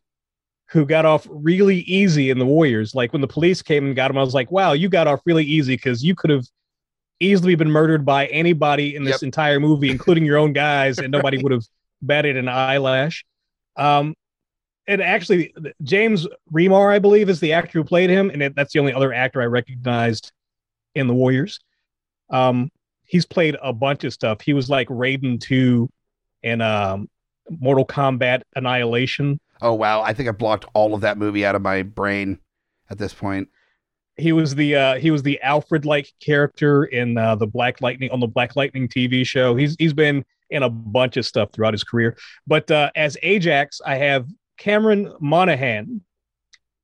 who got off really easy in the Warriors. Like when the police came and got him, I was like, wow, you got off really easy because you could have easily been murdered by anybody in this Yep. entire movie, including your own guys, and nobody would have batted an eyelash. Um, and actually, James Remar, I believe, is the actor who played him, and it, that's the only other actor I recognized in the Warriors. Um, he's played a bunch of stuff. He was like Raiden 2 and um, Mortal Kombat Annihilation. Oh wow. I think I blocked all of that movie out of my brain at this point. He was the uh, he was the Alfred like character in uh, the Black Lightning on the Black Lightning TV show. He's he's been in a bunch of stuff throughout his career. But uh, as Ajax, I have Cameron Monaghan.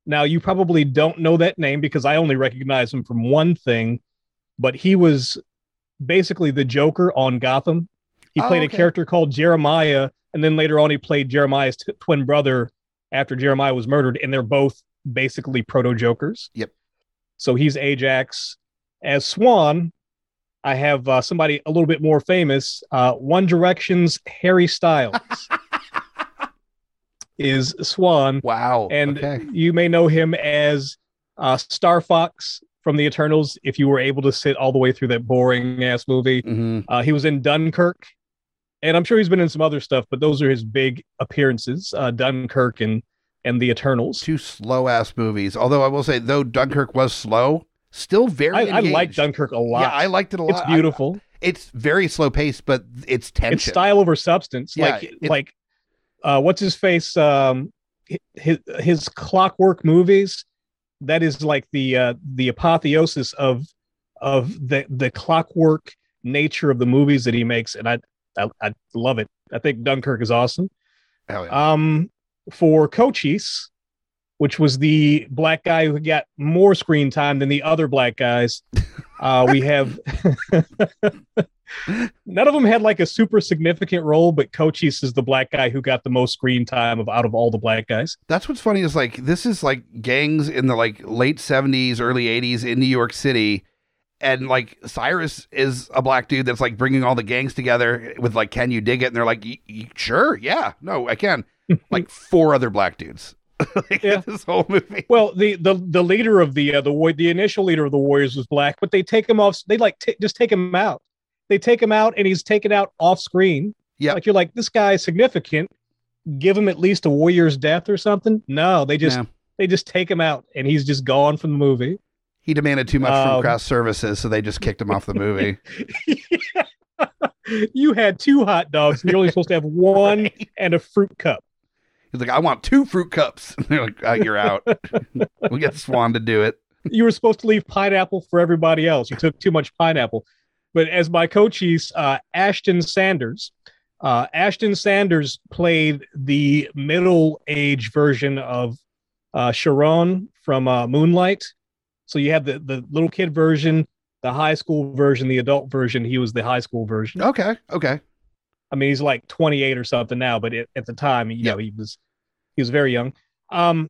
Now you probably don't know that name because I only recognize him from one thing, but he was basically the Joker on Gotham. He Oh, played okay. a character called Jeremiah, and then later on he played Jeremiah's t- twin brother after Jeremiah was murdered, and they're both basically proto Jokers. Yep. So he's Ajax. As Swan, I have uh, somebody a little bit more famous. Uh, One Direction's Harry Styles is Swan, Wow. and okay. you may know him as uh, Star Fox from the Eternals. If you were able to sit all the way through that boring ass movie, hmm uh, he was in Dunkirk, and I'm sure he's been in some other stuff, but those are his big appearances: uh, Dunkirk and and the Eternals. Two slow ass movies. Although I will say, though Dunkirk was slow, still very. I, I like. Dunkirk a lot. Yeah, I liked it a lot. It's beautiful. I- it's very slow paced, but it's tension. it's style over substance. Yeah, like it- like uh, what's his face? Um, his his Clockwork movies. That is like the uh, the apotheosis of of the the clockwork nature of the movies that he makes, and I I, I love it. I think Dunkirk is awesome. Hell yeah. Um, for Cochise, which was the black guy who got more screen time than the other black guys, uh, we have none of them had like a super significant role, but Cochise is the black guy who got the most screen time of out of all the black guys. That's what's funny is like this is like gangs in the like late seventies, early eighties in New York City, and like Cyrus is a black dude that's like bringing all the gangs together with like, can you dig it? And they're like, "Y- y- sure, yeah, no, I can. like four other black dudes. like, Yeah. this whole movie. Well, the the the leader of the uh, the war, the initial leader of the Warriors was black, but they take him off. They like t- just take him out. They take him out, and he's taken out off screen. Yeah, like you're like this guy is significant. Give him at least a Warrior's death or something. No, they just Yeah. they just take him out, and he's just gone from the movie. He demanded too much from Um, craft services, so they just kicked him off the movie. you had two hot dogs, and you're only supposed to have one and a fruit cup. He's like, I want two fruit cups. They're like, oh, you're out. we'll get Swan to do it. You were supposed to leave pineapple for everybody else. You took too much pineapple. But as my Cochise, uh, Ashton Sanders, uh, Ashton Sanders played the middle age version of uh, Chiron from uh, Moonlight. So you have the, the little kid version, the high school version, the adult version. He was the high school version. Okay. Okay. I mean, he's like 28 or something now, but it, at the time, you Yeah. know, he was he was very young. Um,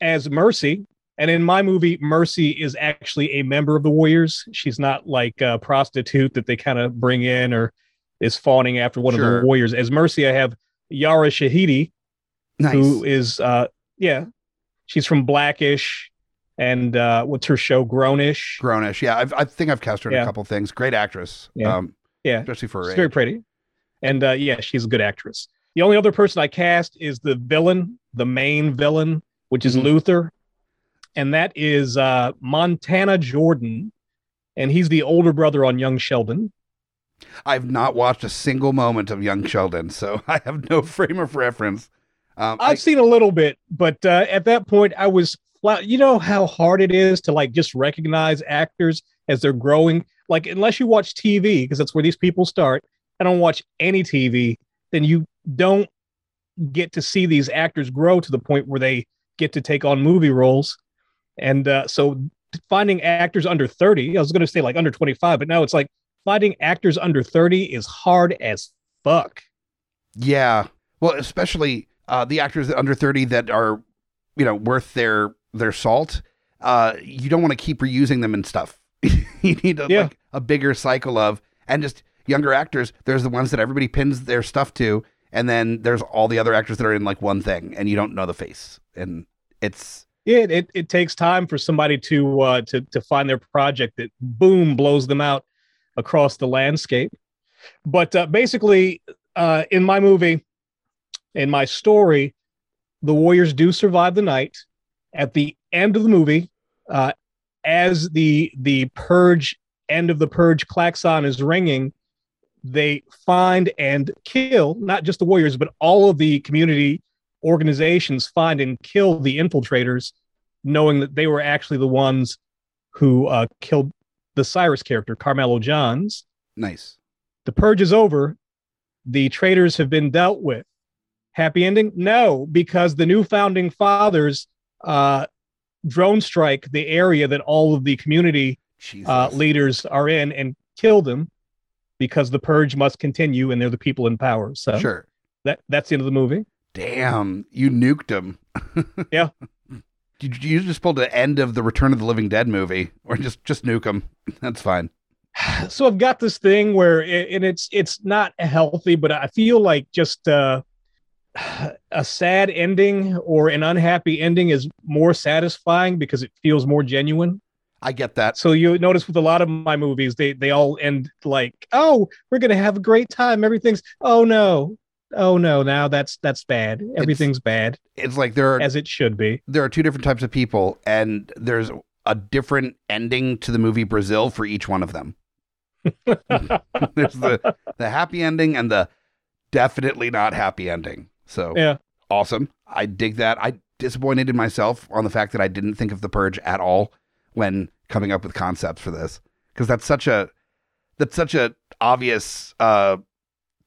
as Mercy, and in my movie, Mercy is actually a member of the Warriors. She's not like a prostitute that they kind of bring in or is fawning after one of the Warriors. As Mercy, I have Yara Shahidi, Nice. who is uh, yeah, she's from Blackish, and uh, what's her show, Grownish. Grownish. Yeah. I've, I think I've cast her in Yeah. a couple things. Great actress. Yeah. Um, Yeah, especially for her She's age. very pretty. And uh, yeah, she's a good actress. The only other person I cast is the villain, the main villain, which is Mhm. Luther. And that is uh, Montana Jordan. And he's the older brother on Young Sheldon. I've not watched a single moment of Young Sheldon, so I have no frame of reference. Um, I- I've seen a little bit, but uh, at that point, I was flat. You know how hard it is to like just recognize actors as they're growing. Like, unless you watch TV, because that's where these people start. I don't watch any TV, then you don't get to see these actors grow to the point where they get to take on movie roles. And uh, so, finding actors under 30, I was going to say like under 25, but now it's like finding actors under 30 is hard as fuck. Yeah. Well, especially uh, the actors under 30 that are, you know, worth their their salt. Uh, you don't want to keep reusing them and stuff. you need a, Yeah. like, a bigger cycle of, and just younger actors. There's the ones that everybody pins their stuff to, and then there's all the other actors that are in like one thing, and you don't know the face, and it's Yeah, it, it, it takes time for somebody to uh, to to find their project that boom blows them out across the landscape. But uh, basically, uh, in my movie, in my story, the Warriors do survive the night. At the end of the movie, uh, as the the purge end of the purge klaxon is ringing, they find and kill not just the Warriors, but all of the community organizations find and kill the infiltrators, knowing that they were actually the ones who uh, killed the Cyrus character, Carmelo Johns. nice. The purge is over. The traitors have been dealt with. Happy ending? No, because the new founding fathers uh, drone strike the area that all of the community uh, leaders are in and kill them because the purge must continue and they're the people in power. So sure. that, that's the end of the movie. Damn, you nuked them. Yeah. Did you just pulled the end of the Return of the Living Dead movie, or just just nuke them. That's fine. so I've got this thing where it, and it's it's not healthy, but I feel like just uh, a sad ending or an unhappy ending is more satisfying because it feels more genuine. I get that. So you notice with a lot of my movies, they they all end like, oh, we're gonna have a great time. Everything's oh no, oh no, now that's that's bad. Everything's bad It's like there are as it should be. there are two different types of people, and there's a different ending to the movie Brazil for each one of them. there's the the happy ending and the definitely not happy ending. So Yeah. awesome. I dig that. I disappointed in myself on the fact that I didn't think of the purge at all when coming up with concepts for this because that's such a that's such a obvious uh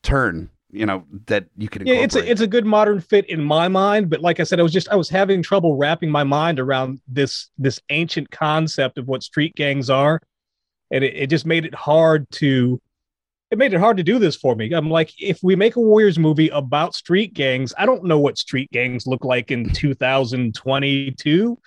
turn, you know, that you could yeah it's a, it's a good modern fit in my mind but like i said i was just i was having trouble wrapping my mind around this this ancient concept of what street gangs are and it, it just made it hard to it made it hard to do this for me i'm like if we make a warriors movie about street gangs i don't know what street gangs look like in 2022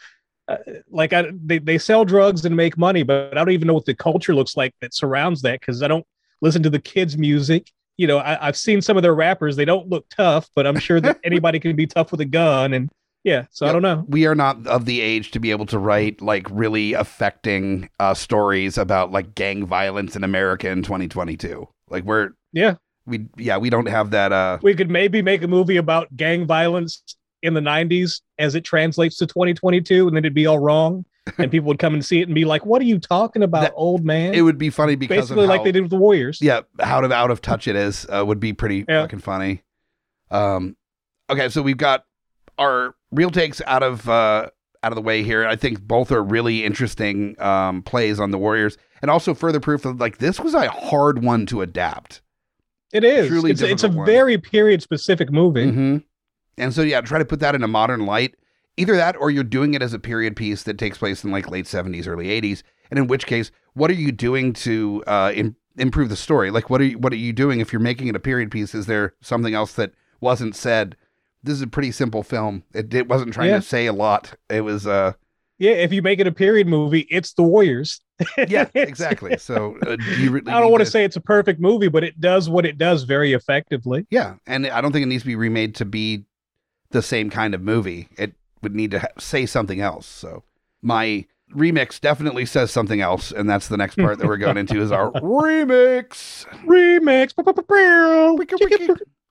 uh, like I, they, they sell drugs and make money but i don't even know what the culture looks like that surrounds that because i don't listen to the kids music you know, I, I've seen some of their rappers. They don't look tough, but I'm sure that anybody can be tough with a gun. And yeah, so I don't know. we are not of the age to be able to write like really affecting uh, stories about like gang violence in America in 2022. Like we're Yeah, we yeah we don't have that. Uh, we could maybe make a movie about gang violence in the 90s as it translates to 2022 and then it'd be all wrong and people would come and see it and be like what are you talking about That- old man It would be funny because basically of like they did with the warriors yeah how to out of touch it is uh, would be pretty Yeah. fucking funny um okay so we've got our real takes out of uh out of the way here. I think both are really interesting um plays on the warriors. And also further proof that like this was a hard one to adapt. It is. Truly it's, it's a one. very period specific movie. Hmm and so yeah try to put that in a modern light. Either that or you're doing it as a period piece that takes place in like late 70s early 80s and in which case what are you doing to uh im- improve the story? Like what are you what are you doing if you're making it a period piece? Is there something else that wasn't said this is a pretty simple film it, it wasn't trying Yeah. to say a lot it was uh yeah if you make it a period movie it's the warriors yeah exactly so uh, do you really i don't want to say it's a perfect movie but it does what it does very effectively Yeah, and I don't think it needs to be remade to be the same kind of movie. It would need to ha- say something else. So my remix definitely says something else, and that's the next part that we're going into is our remix. remix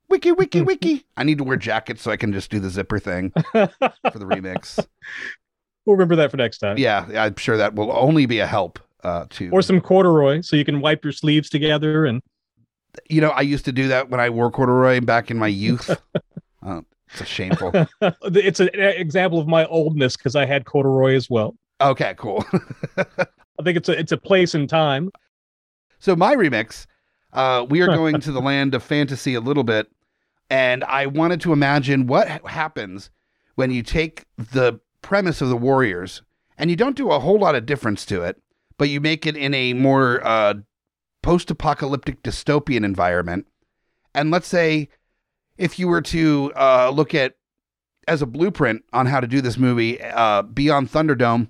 Wiki wiki wiki. I need to wear jackets so I can just do the zipper thing for the remix. we'll remember that for next time Yeah, I'm sure that will only be a help. Uh, to or some corduroy so you can wipe your sleeves together and you know, I used to do that when I wore corduroy back in my youth. uh, it's shameful. it's an example of my oldness because I had corduroy as well. Okay, cool. I think it's a it's a place and time. So my remix, uh, we are going to the land of fantasy a little bit, and I wanted to imagine what happens when you take the premise of the Warriors and you don't do a whole lot of difference to it, but you make it in a more uh, post-apocalyptic dystopian environment. And let's say if you were to uh, look at as a blueprint on how to do this movie, uh, Beyond Thunderdome,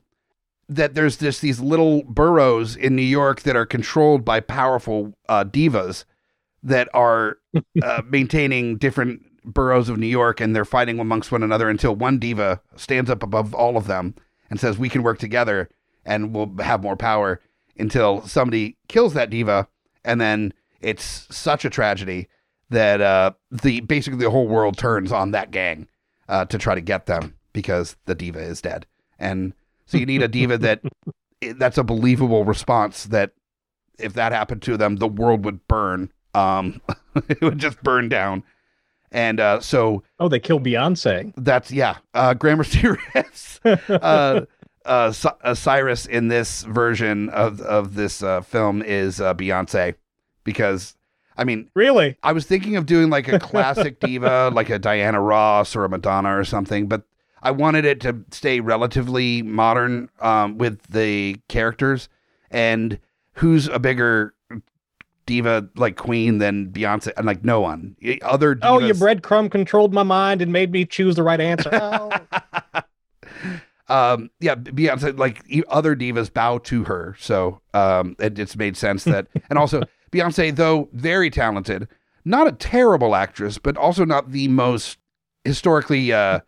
that there's just these little boroughs in New York that are controlled by powerful uh, divas that are uh, maintaining different boroughs of New York, and they're fighting amongst one another until one diva stands up above all of them and says, "We can work together, and we'll have more power." Until somebody kills that diva, and then it's such a tragedy that uh, the basically the whole world turns on that gang uh, to try to get them because the diva is dead, and so you need a diva that that's a believable response. That if that happened to them, the world would burn. Um, it would just burn down, and uh, so Oh, they killed Beyonce. that's yeah. Uh, Gramercy riffs. uh, uh, uh, Cyrus in this version of of this uh, film is uh, Beyonce because I mean Really? I was thinking of doing like a classic diva, like a Diana Ross or a Madonna or something, but I wanted it to stay relatively modern um, with the characters. And who's a bigger diva like Queen than Beyonce? And like no one. Other divas. Oh, your breadcrumb controlled my mind and made me choose the right answer. Oh. um yeah beyonce like other divas bow to her so um it, it's made sense that and also beyonce though very talented not a terrible actress but also not the most historically uh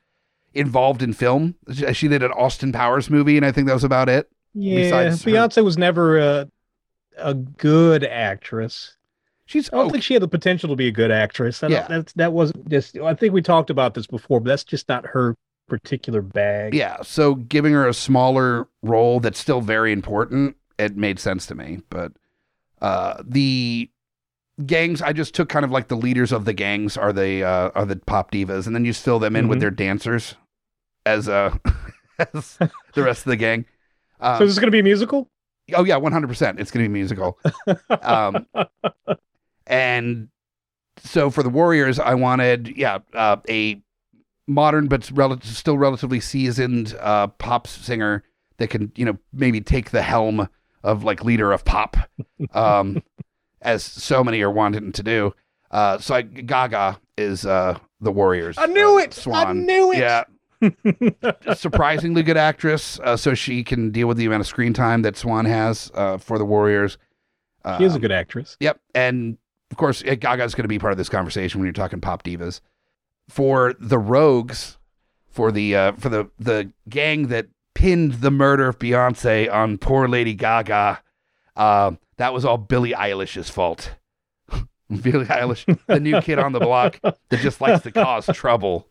involved in film she, did an austin powers movie and i think that was about it yeah, Besides her- Beyonce was never a a good actress. she's I don't okay. think she had the potential to be a good actress. I Yeah. that's that wasn't just. I think we talked about this before, but that's just not her particular bag. yeah so giving her a smaller role that's still very important it made sense to me but uh the gangs i just took kind of like the leaders of the gangs are the uh are the pop divas and then you fill them in with Mhm. their dancers as uh as the rest of the gang um, So is this is going to be a musical. Oh yeah 100% it's gonna be musical. Um and so for the warriors i wanted yeah uh, a modern but rel- still relatively seasoned uh, pop singer that can you know maybe take the helm of like leader of pop um, as so many are wanting to do. Uh, so I, gaga is uh, the warriors I knew uh, it. I knew it. yeah surprisingly good actress uh, so she can deal with the amount of screen time that swan has uh, for the warriors She is a Um, good actress. Yep. And of course, eh, Gaga's going to be part of this conversation when you're talking pop divas. For the rogues, for the uh, for the the gang that pinned the murder of Beyonce on poor Lady Gaga, uh, that was all Billie Eilish's fault. Billie Eilish, the new kid on the block that just likes to cause trouble.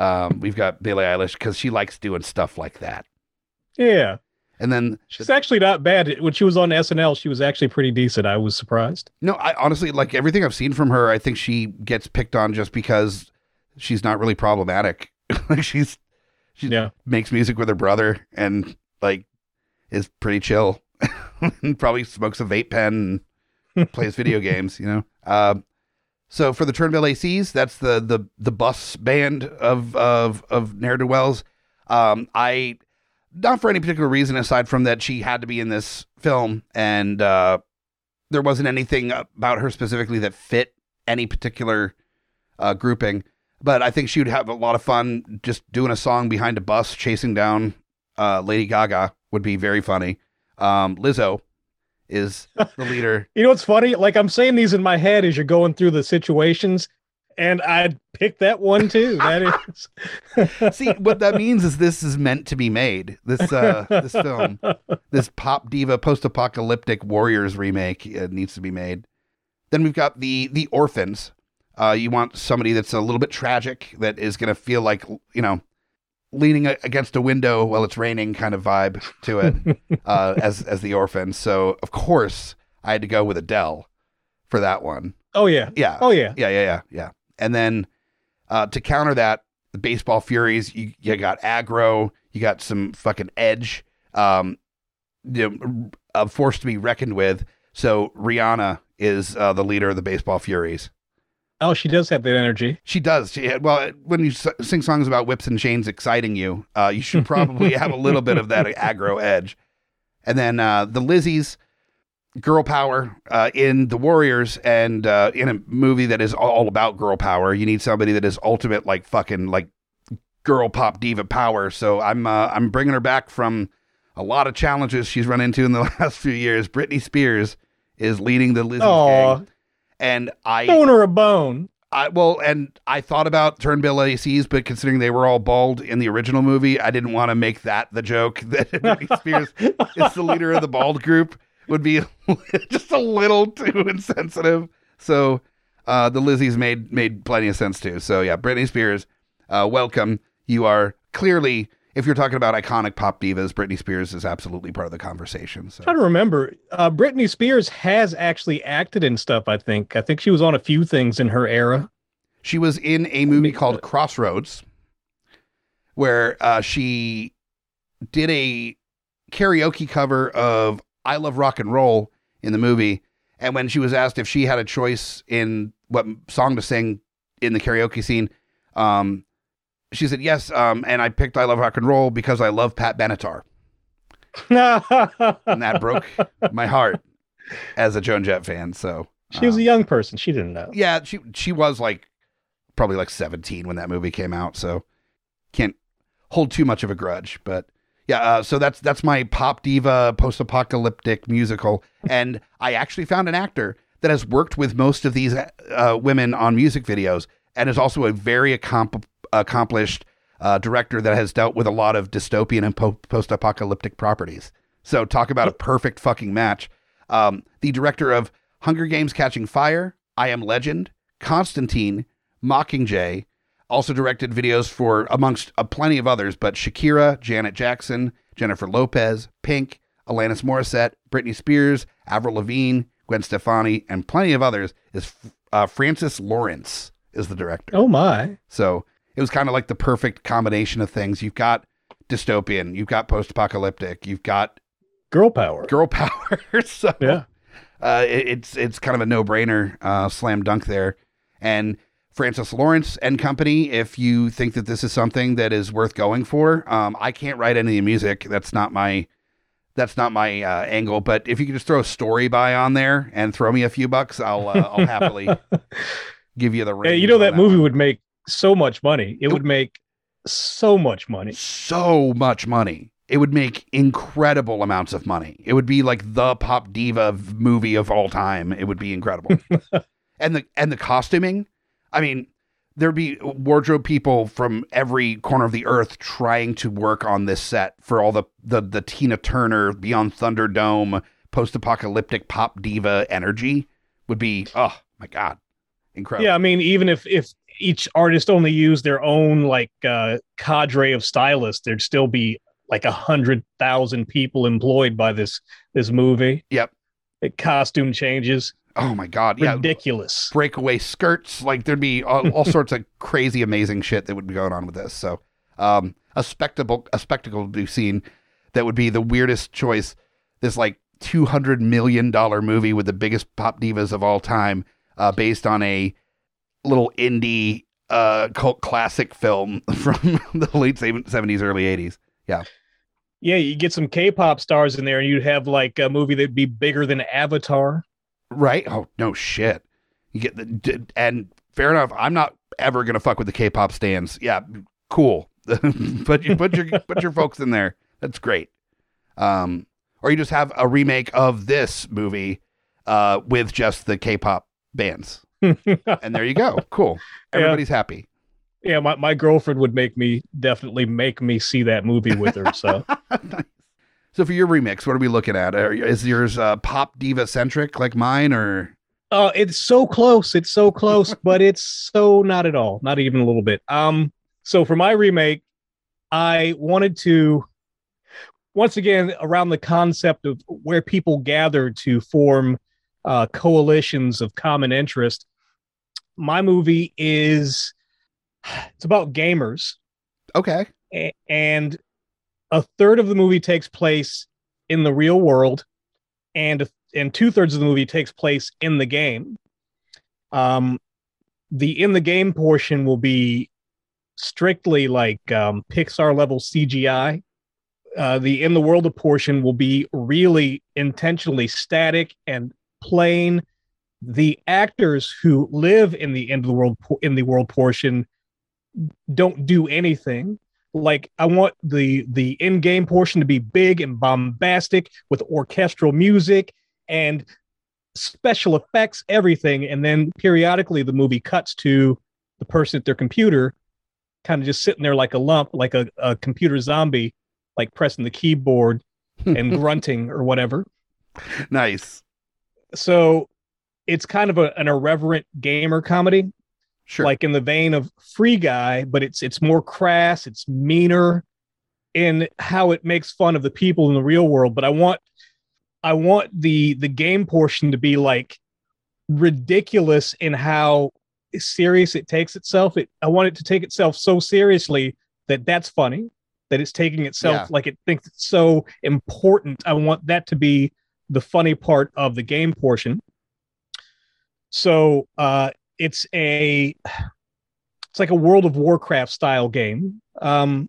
Um, we've got Billie Eilish because she likes doing stuff like that. Yeah. And then She's actually not bad. When she was on SNL, she was actually pretty decent. I was surprised. No, I honestly like everything I've seen from her. I think she gets picked on just because she's not really problematic. like she's she Yeah. makes music with her brother and like is pretty chill. and probably smokes a vape pen and plays video games. You know. Um, so for the Turnbull ACs, that's the the the bus band of of of ne'er do wells. Um, I not for any particular reason aside from that she had to be in this film and uh, there wasn't anything about her specifically that fit any particular uh, grouping. But I think she would have a lot of fun just doing a song behind a bus chasing down uh, Lady Gaga would be very funny. Um, Lizzo is the leader. You know what's funny? Like I'm saying these in my head as you're going through the situations, and I'd pick that one too. That is. See, what that means is this is meant to be made. This uh, this film, this pop diva post-apocalyptic warriors remake, uh, needs to be made. Then we've got the the orphans. Uh, you want somebody that's a little bit tragic, that is going to feel like you know, leaning against a window while it's raining, kind of vibe to it, uh, as as the orphan. So of course I had to go with Adele for that one. Oh yeah. Yeah, Oh yeah. yeah, yeah, yeah, yeah. And then uh, to counter that, the baseball furies, you, you got aggro, you got some fucking edge, um, you know, a force to be reckoned with. So Rihanna is uh, the leader of the baseball furies. Oh, she does have that energy. She does. She, had, well, when you s- sing songs about whips and chains exciting you, uh, you should probably have a little bit of that aggro edge. And then uh, the Lizzies, girl power uh, in the Warriors, and uh, in a movie that is all about girl power, you need somebody that is ultimate, like fucking like girl pop diva power. So I'm uh, I'm bringing her back from a lot of challenges she's run into in the last few years. Britney Spears is leading the Lizzies Oh, gang, and I throwing or a bone. I well, and I thought about Turnbull ACs, but considering they were all bald in the original movie, I didn't want to make that the joke that Britney Spears is the leader of the bald group. Would be just a little too insensitive. So uh, the Lizzies made made plenty of sense too. So yeah, Britney Spears, uh, welcome. You are clearly, if you're talking about iconic pop divas, Britney Spears is absolutely part of the conversation. So trying to remember. Uh, Britney Spears has actually acted in stuff. I think. I think she was on a few things in her era. She was in a movie called Crossroads, where uh, she did a karaoke cover of "I Love Rock and Roll" in the movie. And when she was asked if she had a choice in what song to sing in the karaoke scene, um, she said yes. Um, and I picked "I Love Rock and Roll" because I love Pat Benatar, and that broke my heart as a Joan Jett fan. So she was uh, a young person. She didn't know. yeah, she she was like probably like 17 when that movie came out, so can't hold too much of a grudge. But yeah, uh, so that's that's my pop diva post-apocalyptic musical, and I actually found an actor that has worked with most of these uh, women on music videos, and is also a very accom- accomplished uh, director that has dealt with a lot of dystopian and po- post-apocalyptic properties. So talk about a perfect fucking match. Um, the director of Hunger Games: Catching Fire, I Am Legend, Constantine, Mockingjay, also directed videos for amongst uh, plenty of others, but Shakira, Janet Jackson, Jennifer Lopez, Pink, Alanis Morissette, Britney Spears, Avril Lavigne, Gwen Stefani, and plenty of others. Is uh, Francis Lawrence is the director. Oh my. So it was kind of like the perfect combination of things. You've got dystopian, you've got post-apocalyptic, you've got Girl power. girl power. so Yeah. uh, it- it's it's kind of a no brainer, uh, slam dunk there. And Francis Lawrence and company, if you think that this is something that is worth going for, um, I can't write any of the music. That's not my that's not my uh, angle. But if you could just throw a story by on there and throw me a few bucks, I'll uh, I'll happily give you the. Hey, you know on that movie one. would make so much money. It would make so much money. so much money. It would make incredible amounts of money. It would be like the pop diva movie of all time. It would be incredible. and the and the costuming, I mean, there'd be wardrobe people from every corner of the earth trying to work on this set for all the the, the Tina Turner Beyond Thunderdome post-apocalyptic pop diva energy would be oh my god. Incredible. Yeah, I mean, even if if each artist only used their own like uh, cadre of stylists, there'd still be like a hundred thousand people employed by this this movie. Yep. It costume changes, Oh my god. Yeah. ridiculous. breakaway skirts. Like there'd be all, all sorts of crazy, amazing shit that would be going on with this. So, um, a spectacle, a spectacle to be seen that would be the weirdest choice. This like two hundred million dollar movie with the biggest pop divas of all time, uh, based on a little indie uh cult classic film from the late seventies, early eighties. Yeah, Yeah, you get some K-pop stars in there, and you'd have like a movie that'd be bigger than Avatar. Right? Oh no, shit. You get the and fair enough. I'm not ever gonna fuck with the K-pop stands. Yeah, cool. but you put your put your folks in there. That's great. Um, or you just have a remake of this movie, uh, with just the K-pop bands, and there you go. Cool. Yeah. Everybody's happy. Yeah, my, my girlfriend would make me definitely make me see that movie with her. So So for your remix, what are we looking at? Are, is yours uh, pop diva centric like mine, or uh it's so close. It's so close, but it's so not at all. Not even a little bit. Um so for my remake, I wanted to once again around the concept of where people gather to form uh coalitions of common interest. My movie is it's about gamers okay? a- and a third of the movie takes place in the real world, and and two thirds of the movie takes place in the game. Um, the in the game portion will be strictly like um, Pixar level CGI. Uh, the in the world portion will be really intentionally static and plain. The actors who live in the end of the world in the world portion don't do anything. Like i want the the in-game portion to be big and bombastic with orchestral music and special effects everything. And then periodically the movie cuts to the person at their computer kind of just sitting there like a lump like a, a computer zombie like pressing the keyboard and grunting or whatever. Nice. so it's kind of a, an irreverent gamer comedy Sure. like in the vein of Free Guy, but it's it's more crass, it's meaner in how it makes fun of the people in the real world. But I want I want the the game portion to be like ridiculous in how serious it takes itself. It I want it to take itself so seriously that that's funny, that it's taking itself Yeah. like it thinks it's so important. I want that to be the funny part of the game portion. So uh it's a it's like a World of Warcraft style game. Um,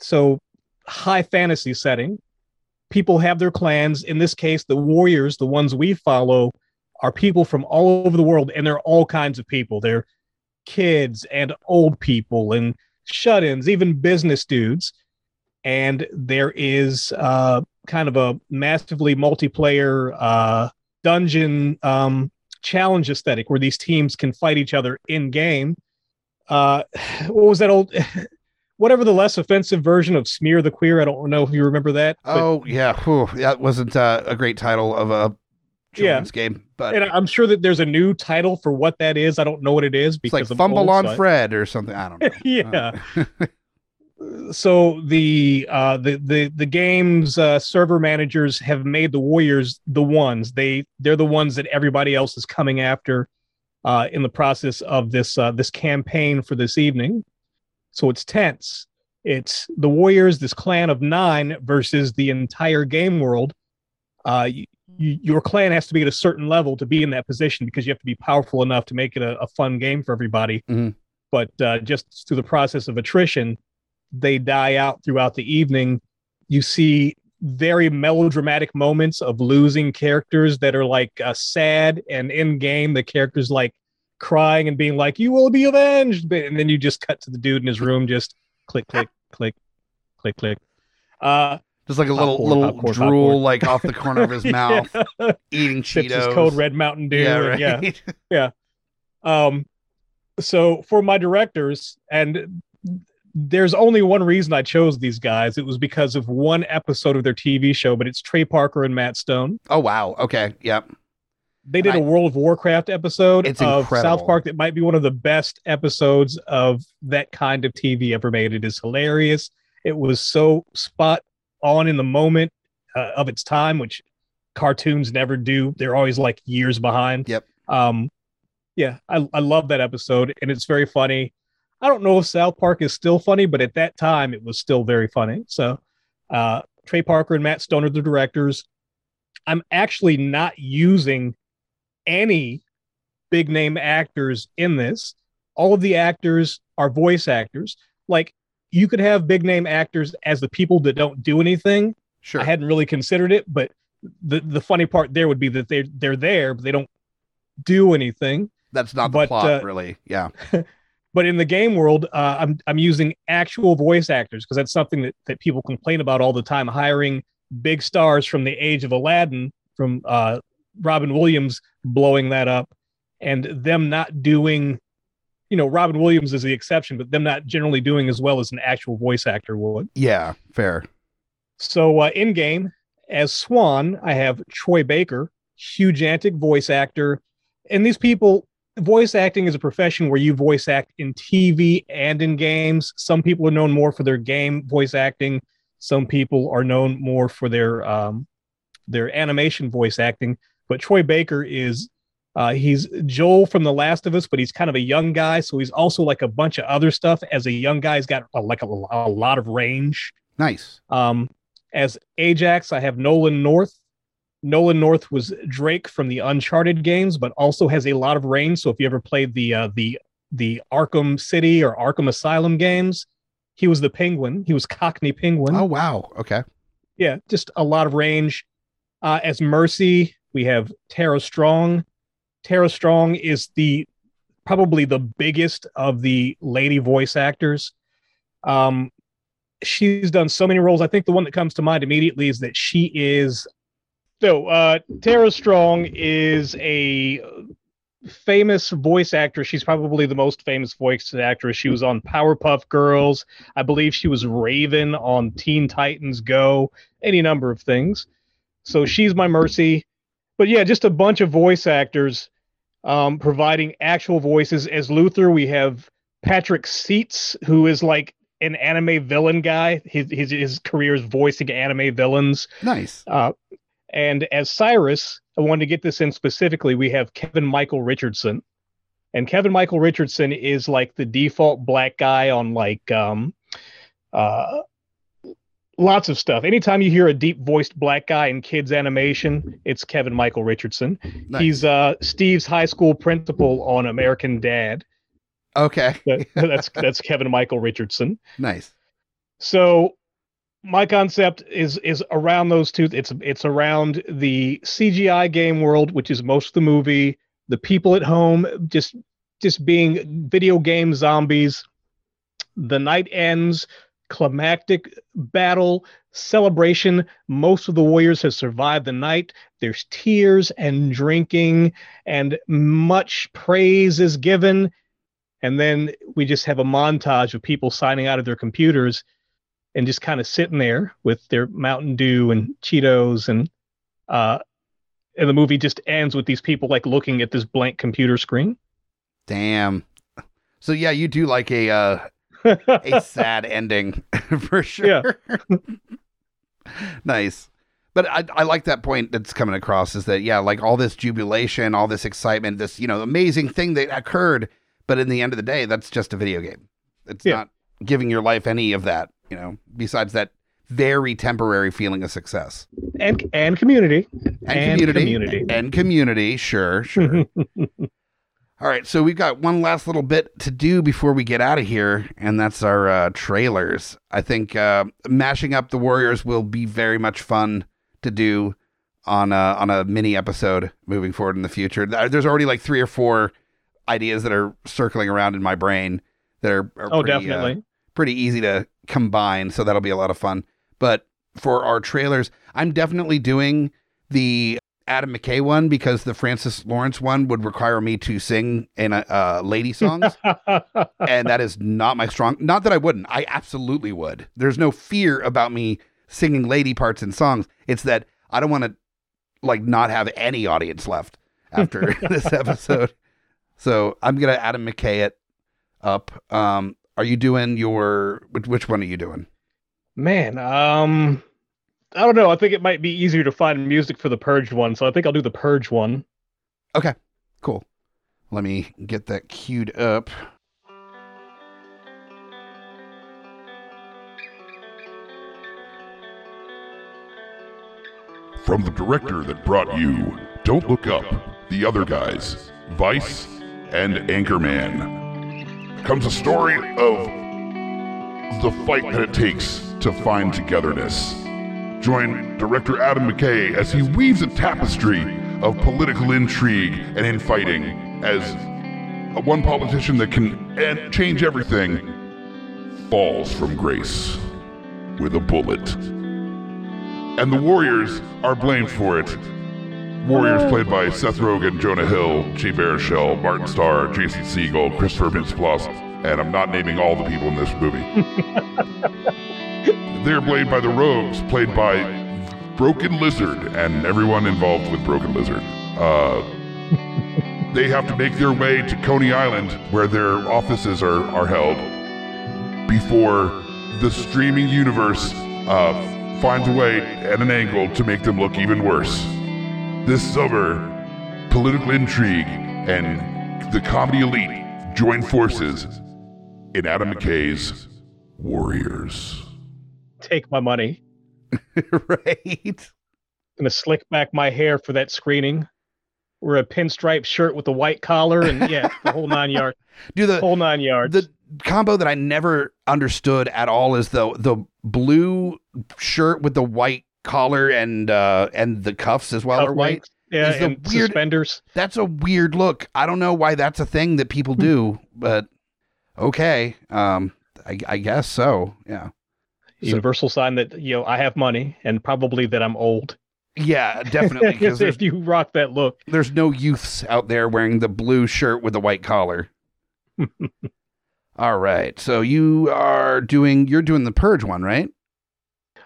so high fantasy setting. People have their clans. In this case, the warriors, the ones we follow, are people from all over the world, and they're all kinds of people. They're kids and old people and shut-ins, even business dudes. And there is uh, kind of a massively multiplayer uh, dungeon um, challenge aesthetic where these teams can fight each other in game. Uh, what was that old? Whatever the less offensive version of Smear the Queer. I don't know if you remember that. but- oh yeah. Whew. That wasn't uh, a great title of a children's game, but and I'm sure that there's a new title for what that is. I don't know what it is it's like Fumble on Fred or something. I don't know. yeah. So the uh the the the game's uh server managers have made the warriors the ones. They they're the ones that everybody else is coming after uh in the process of this uh this campaign for this evening. So it's tense. It's the warriors this clan of nine versus the entire game world. Uh your clan has to be at a certain level to be in that position because you have to be powerful enough to make it a, a fun game for everybody. Mhm. but uh, just through the process of attrition they die out throughout the evening. You see very melodramatic moments of losing characters that are like uh, sad, and in game, the characters like crying and being like, "You will be avenged," But- and then you just cut to the dude in his room, just click, click, click, click, click. Uh, Just like a little Popcorn, little popcorn, drool popcorn. like off the corner of his mouth, yeah. eating Cheetos. Code Red Mountain Dew. yeah, right. yeah, Um, so for my directors, and there's only one reason I chose these guys. It was because of one episode of their TV show, but it's Trey Parker and Matt Stone. oh wow. Okay. Yep. They did I- a World of Warcraft episode It's of incredible. South Park that might be one of the best episodes of that kind of TV ever made. It is hilarious. It was so spot on in the moment uh, of its time, which cartoons never do. They're always like years behind. Yep. Um, yeah, I, I love that episode, and it's very funny. I don't know if South Park is still funny, but at that time, it was still very funny. So, uh, Trey Parker and Matt Stone are the directors. I'm actually not using any big name actors in this. All of the actors are voice actors. Like you could have big name actors as the people that don't do anything. Sure. I hadn't really considered it, but the the funny part there would be that they're they're there, but they don't do anything. That's not the but, plot, uh, really. Yeah. But in the game world, uh, I'm I'm using actual voice actors because that's something that, that people complain about all the time. Hiring big stars from the age of Aladdin, from uh, Robin Williams blowing that up, and them not doing, you know, Robin Williams is the exception, but them not generally doing as well as an actual voice actor would. Yeah. Fair. So uh, in game as Swan, I have Troy Baker, huge antic voice actor, and these people. Voice acting is a profession where you voice act in TV and in games. Some people are known more for their game voice acting. Some people are known more for their um, their animation voice acting. But Troy Baker is uh, he's Joel from The Last of Us, but he's kind of a young guy, so he's also like a bunch of other stuff. As a young guy, he's got a, like a, a lot of range. Nice. Um, as Ajax, I have Nolan North. Nolan North was Drake from the Uncharted games, but also has a lot of range. So if you ever played the uh, the the Arkham City or Arkham Asylum games, he was the Penguin. He was Cockney Penguin. Oh wow. Okay. Yeah, just a lot of range. Uh, as Mercy, we have Tara Strong. Tara Strong is the probably the biggest of the lady voice actors. Um, she's done so many roles. I think the one that comes to mind immediately is that she is. So, uh, Tara Strong is a famous voice actress. She's probably the most famous voice actress. She was on Powerpuff Girls. I believe she was Raven on Teen Titans Go, any number of things. So she's my mercy. But yeah, just a bunch of voice actors um, providing actual voices. As Luther, we have Patrick Seitz, who is like an anime villain guy. His his, his career is voicing anime villains. Nice. Uh, and as Cyrus, I wanted to get this in specifically. We have Kevin Michael Richardson, and Kevin Michael Richardson is like the default black guy on like um, uh, lots of stuff. Anytime you hear a deep voiced black guy in kids animation, it's Kevin Michael Richardson. Nice. He's uh, Steve's high school principal on American Dad. okay. That, that's that's Kevin Michael Richardson. Nice. So my concept is is around those two. It's it's around the CGI game world, which is most of the movie. The people at home just just being video game zombies. The night ends. Climactic battle celebration. Most of the warriors have survived the night. There's tears and drinking, and much praise is given. And then we just have a montage of people signing out of their computers and just kind of sitting there with their Mountain Dew and Cheetos and uh and the movie just ends with these people like looking at this blank computer screen. Damn. So yeah, you do like a uh, a sad ending for sure. nice. But I, I like that point that's coming across is that yeah, like all this jubilation, all this excitement, this you know amazing thing that occurred, but in the end of the day, that's just a video game. It's Yeah. not giving your life any of that, you know. Besides that very temporary feeling of success and and community. and, community, and community. Sure, sure. All right, so we've got one last little bit to do before we get out of here, and that's our uh, trailers. I think uh, mashing up the Warriors will be very much fun to do on a, on a mini episode moving forward in the future. There's already like three or four ideas that are circling around in my brain that are, are oh, pretty, uh, definitely. pretty easy to combine, so that'll be a lot of fun. But for our trailers, I'm definitely doing the Adam McKay one because the Francis Lawrence one would require me to sing in a, uh, lady songs, and that is not my strong. Not that I wouldn't, I absolutely would. There's no fear about me singing lady parts in songs. It's that I don't want to like not have any audience left, after this episode. So I'm gonna Adam McKay it up. Um, are you doing your which, which one are you doing? Man, um, I don't know. I think it might be easier to find music for the Purge one, so I think I'll do the Purge one. Okay. Cool. Let me get that queued up. From the director that brought you Don't Look Up, The Other Guys, Vice, and Anchorman, comes a story of the fight that it takes to find togetherness. Join director Adam McKay as he weaves a tapestry of political intrigue and infighting as one politician that can change everything falls from grace with a bullet and the Warriors are blamed for it. Warriors played by Seth Rogen, Jonah Hill, Jay Baruchel, Martin Starr, Jason Segel, Christopher Mintz-Plasse, and I'm not naming all the people in this movie. They're played by the Rogues, played by Broken Lizard, and everyone involved with Broken Lizard. Uh, they have to make their way to Coney Island, where their offices are, are held, before the streaming universe uh, finds a way at an angle to make them look even worse. This summer, political intrigue and the comedy elite join forces in Adam McKay's Warriors. Take my money. right. Gonna slick back my hair for that screening. Wear a pinstripe shirt with a white collar, and yeah, the whole nine yards. Do the Whole nine yards. the combo that I never understood at all is the the blue shirt with the white collar and uh and the cuffs as well Cuff are white. links, Yeah, Is the and weird- suspenders. That's a weird look. I don't know why that's a thing that people do, but okay. Um I, I guess so. Yeah. So- Universal sign that you know I have money and probably that I'm old. Yeah, definitely because if you rock that look, there's no youths out there wearing the blue shirt with the white collar. All right. So you are doing you're doing the purge one, right?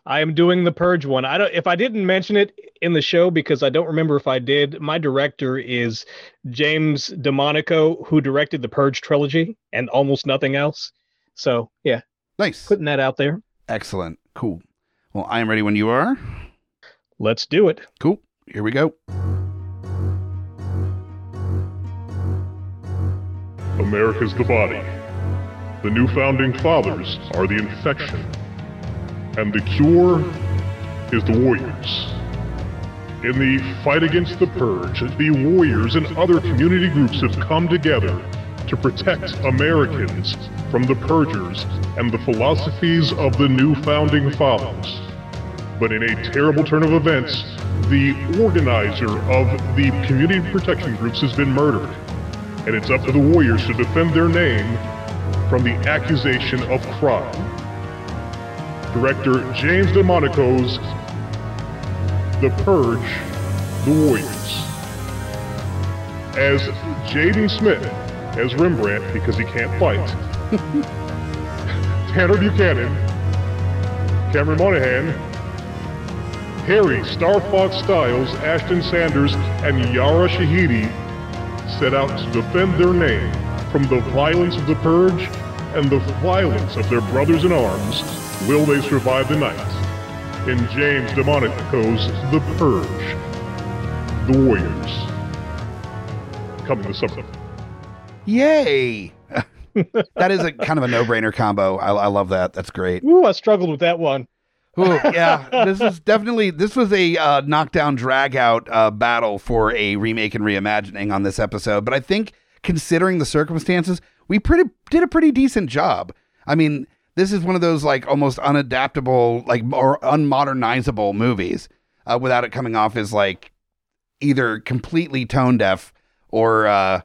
I am doing the Purge one. I don't if I didn't mention it in the show because I don't remember if I did. My director is James DeMonaco, who directed the Purge trilogy and almost nothing else. So yeah, Nice. putting that out there. Excellent. Cool. Well, I am ready when you are. Let's do it. Cool. Here we go. America's the body. The new founding fathers are the infection. And the cure is the warriors. In the fight against the purge, the warriors and other community groups have come together to protect Americans from the purgers and the philosophies of the new founding fathers. But in a terrible turn of events, the organizer of the community protection groups has been murdered and it's up to the Warriors to defend their name from the accusation of crime. Director James DeMonaco's The Purge, The Warriors. As Jaden Smith as Rembrandt because he can't fight. Tanner Buchanan, Cameron Monaghan, Harry Star Fox Styles, Ashton Sanders, and Yara Shahidi set out to defend their name from the violence of the Purge and the violence of their brothers in arms. Will they survive the night? In James DeMonaco's The Purge, The Warriors. Coming this summer. Yay! that is a kind of a no-brainer combo. I, I love that. That's great. Ooh, I struggled with that one. Ooh, yeah, this is definitely this was a uh, knockdown drag out uh, battle for a remake and reimagining on this episode. But I think considering the circumstances, we pretty did a pretty decent job. I mean, this is one of those like almost unadaptable, like or unmodernizable movies uh, without it coming off as like either completely tone deaf or uh,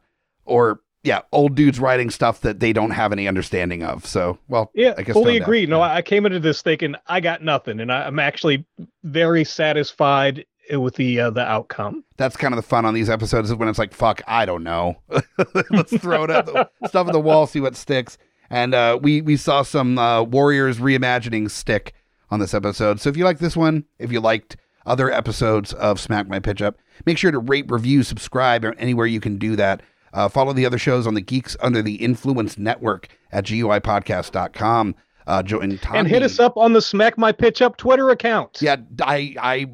or yeah, old dudes writing stuff that they don't have any understanding of. So, well, Yeah, I guess fully agree. No, yeah. I came into this thinking I got nothing, and I, I'm actually very satisfied with the uh, the outcome. that's kind of the fun on these episodes is when it's like, fuck, I don't know. Let's throw it at the stuff at the wall, see what sticks. And uh, we we saw some uh, Warriors reimagining stick on this episode. So if you like this one, if you liked other episodes of Smack My Pitch Up. Make sure to rate, review, subscribe anywhere you can do that. Uh, follow the other shows on the Geeks Under the Influence Network at GUIPodcast.com. Uh, join Tommy. And hit us up on the Smack My Pitch Up Twitter account. Yeah, I, I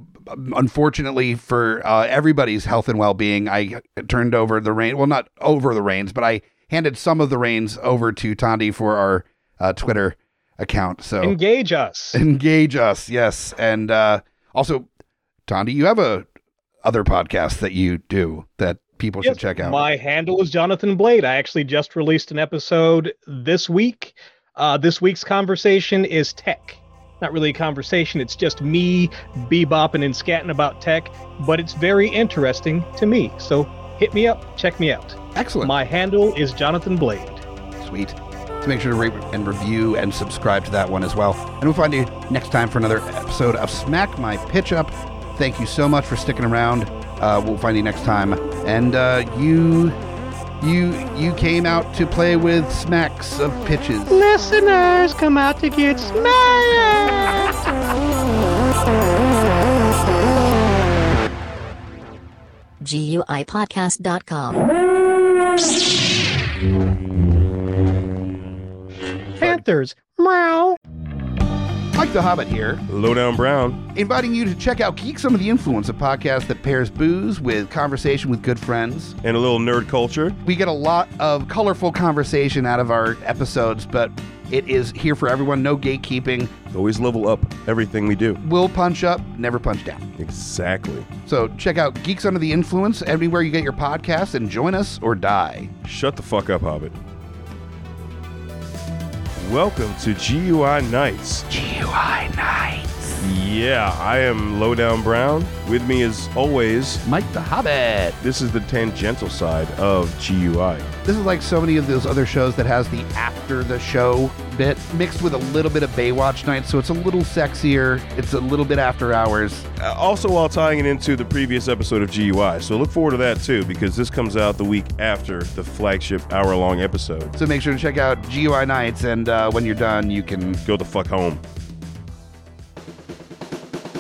unfortunately for uh, everybody's health and well-being, I turned over the reins. Well, not over the reins, but I handed some of the reins over to Tandy for our uh, Twitter account. So Engage us. engage us, yes, and uh, also, Tandy, you have a other podcast that you do that people Yes, should check out. My handle is Jonathan Blade. I actually just released an episode this week. Uh, this week's conversation is tech. Not really a conversation, it's just me bebopping and scatting about tech, but it's very interesting to me. So hit me up, check me out. Excellent, My handle is Jonathan Blade. sweet. So make sure to rate and review and subscribe to that one as well. And we'll find you next time for another episode of Smack My Pitch Up. Thank you so much for sticking around. Uh, we'll find you next time. And uh, you, you, you came out to play with smacks of pitches. Listeners, come out to get smacked! GUIPodcast.com. Panthers, meow. Mike the Hobbit here, Lowdown Brown. inviting you to check out Geeks Under the Influence, a podcast that pairs booze with conversation with good friends. and a little nerd culture. We get a lot of colorful conversation out of our episodes, but it is here for everyone. No gatekeeping. Always level up everything we do. We'll punch up, never punch down. Exactly. So check out Geeks Under the Influence everywhere you get your podcasts and join us or die. Shut the fuck up, Hobbit. Welcome to GUI Nights. GUI Nights. Yeah, I am Lowdown Brown. With me, as always, Mike the Hobbit. this is the tangential side of GUI. This is like so many of those other shows that has the after the show bit mixed with a little bit of Baywatch night, so it's a little sexier. It's a little bit after hours. Uh, also, while tying it into the previous episode of GUI. So look forward to that too, because this comes out the week after the flagship hour long episode. So make sure to check out GUI Nights, and uh, when you're done, you can. Go the fuck home.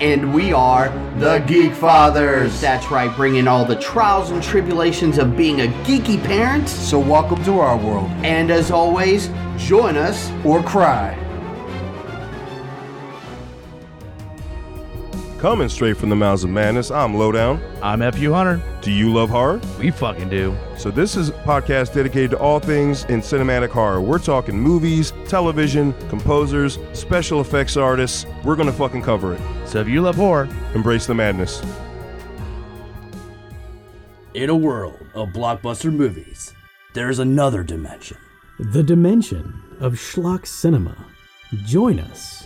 And we are the Geek Fathers. That's right, bringing all the trials and tribulations of being a geeky parent. So welcome to our world. And as always, join us Or cry. Coming straight from the mouths of madness, I'm Lowdown. I'm FU Hunter. Do you love horror? We fucking do. So this is a podcast dedicated to all things in cinematic horror. We're talking movies, television, composers, special effects artists. We're gonna fucking cover it. So if you love horror, Embrace the madness. In a world of blockbuster movies, there's another dimension. The dimension of schlock cinema. Join us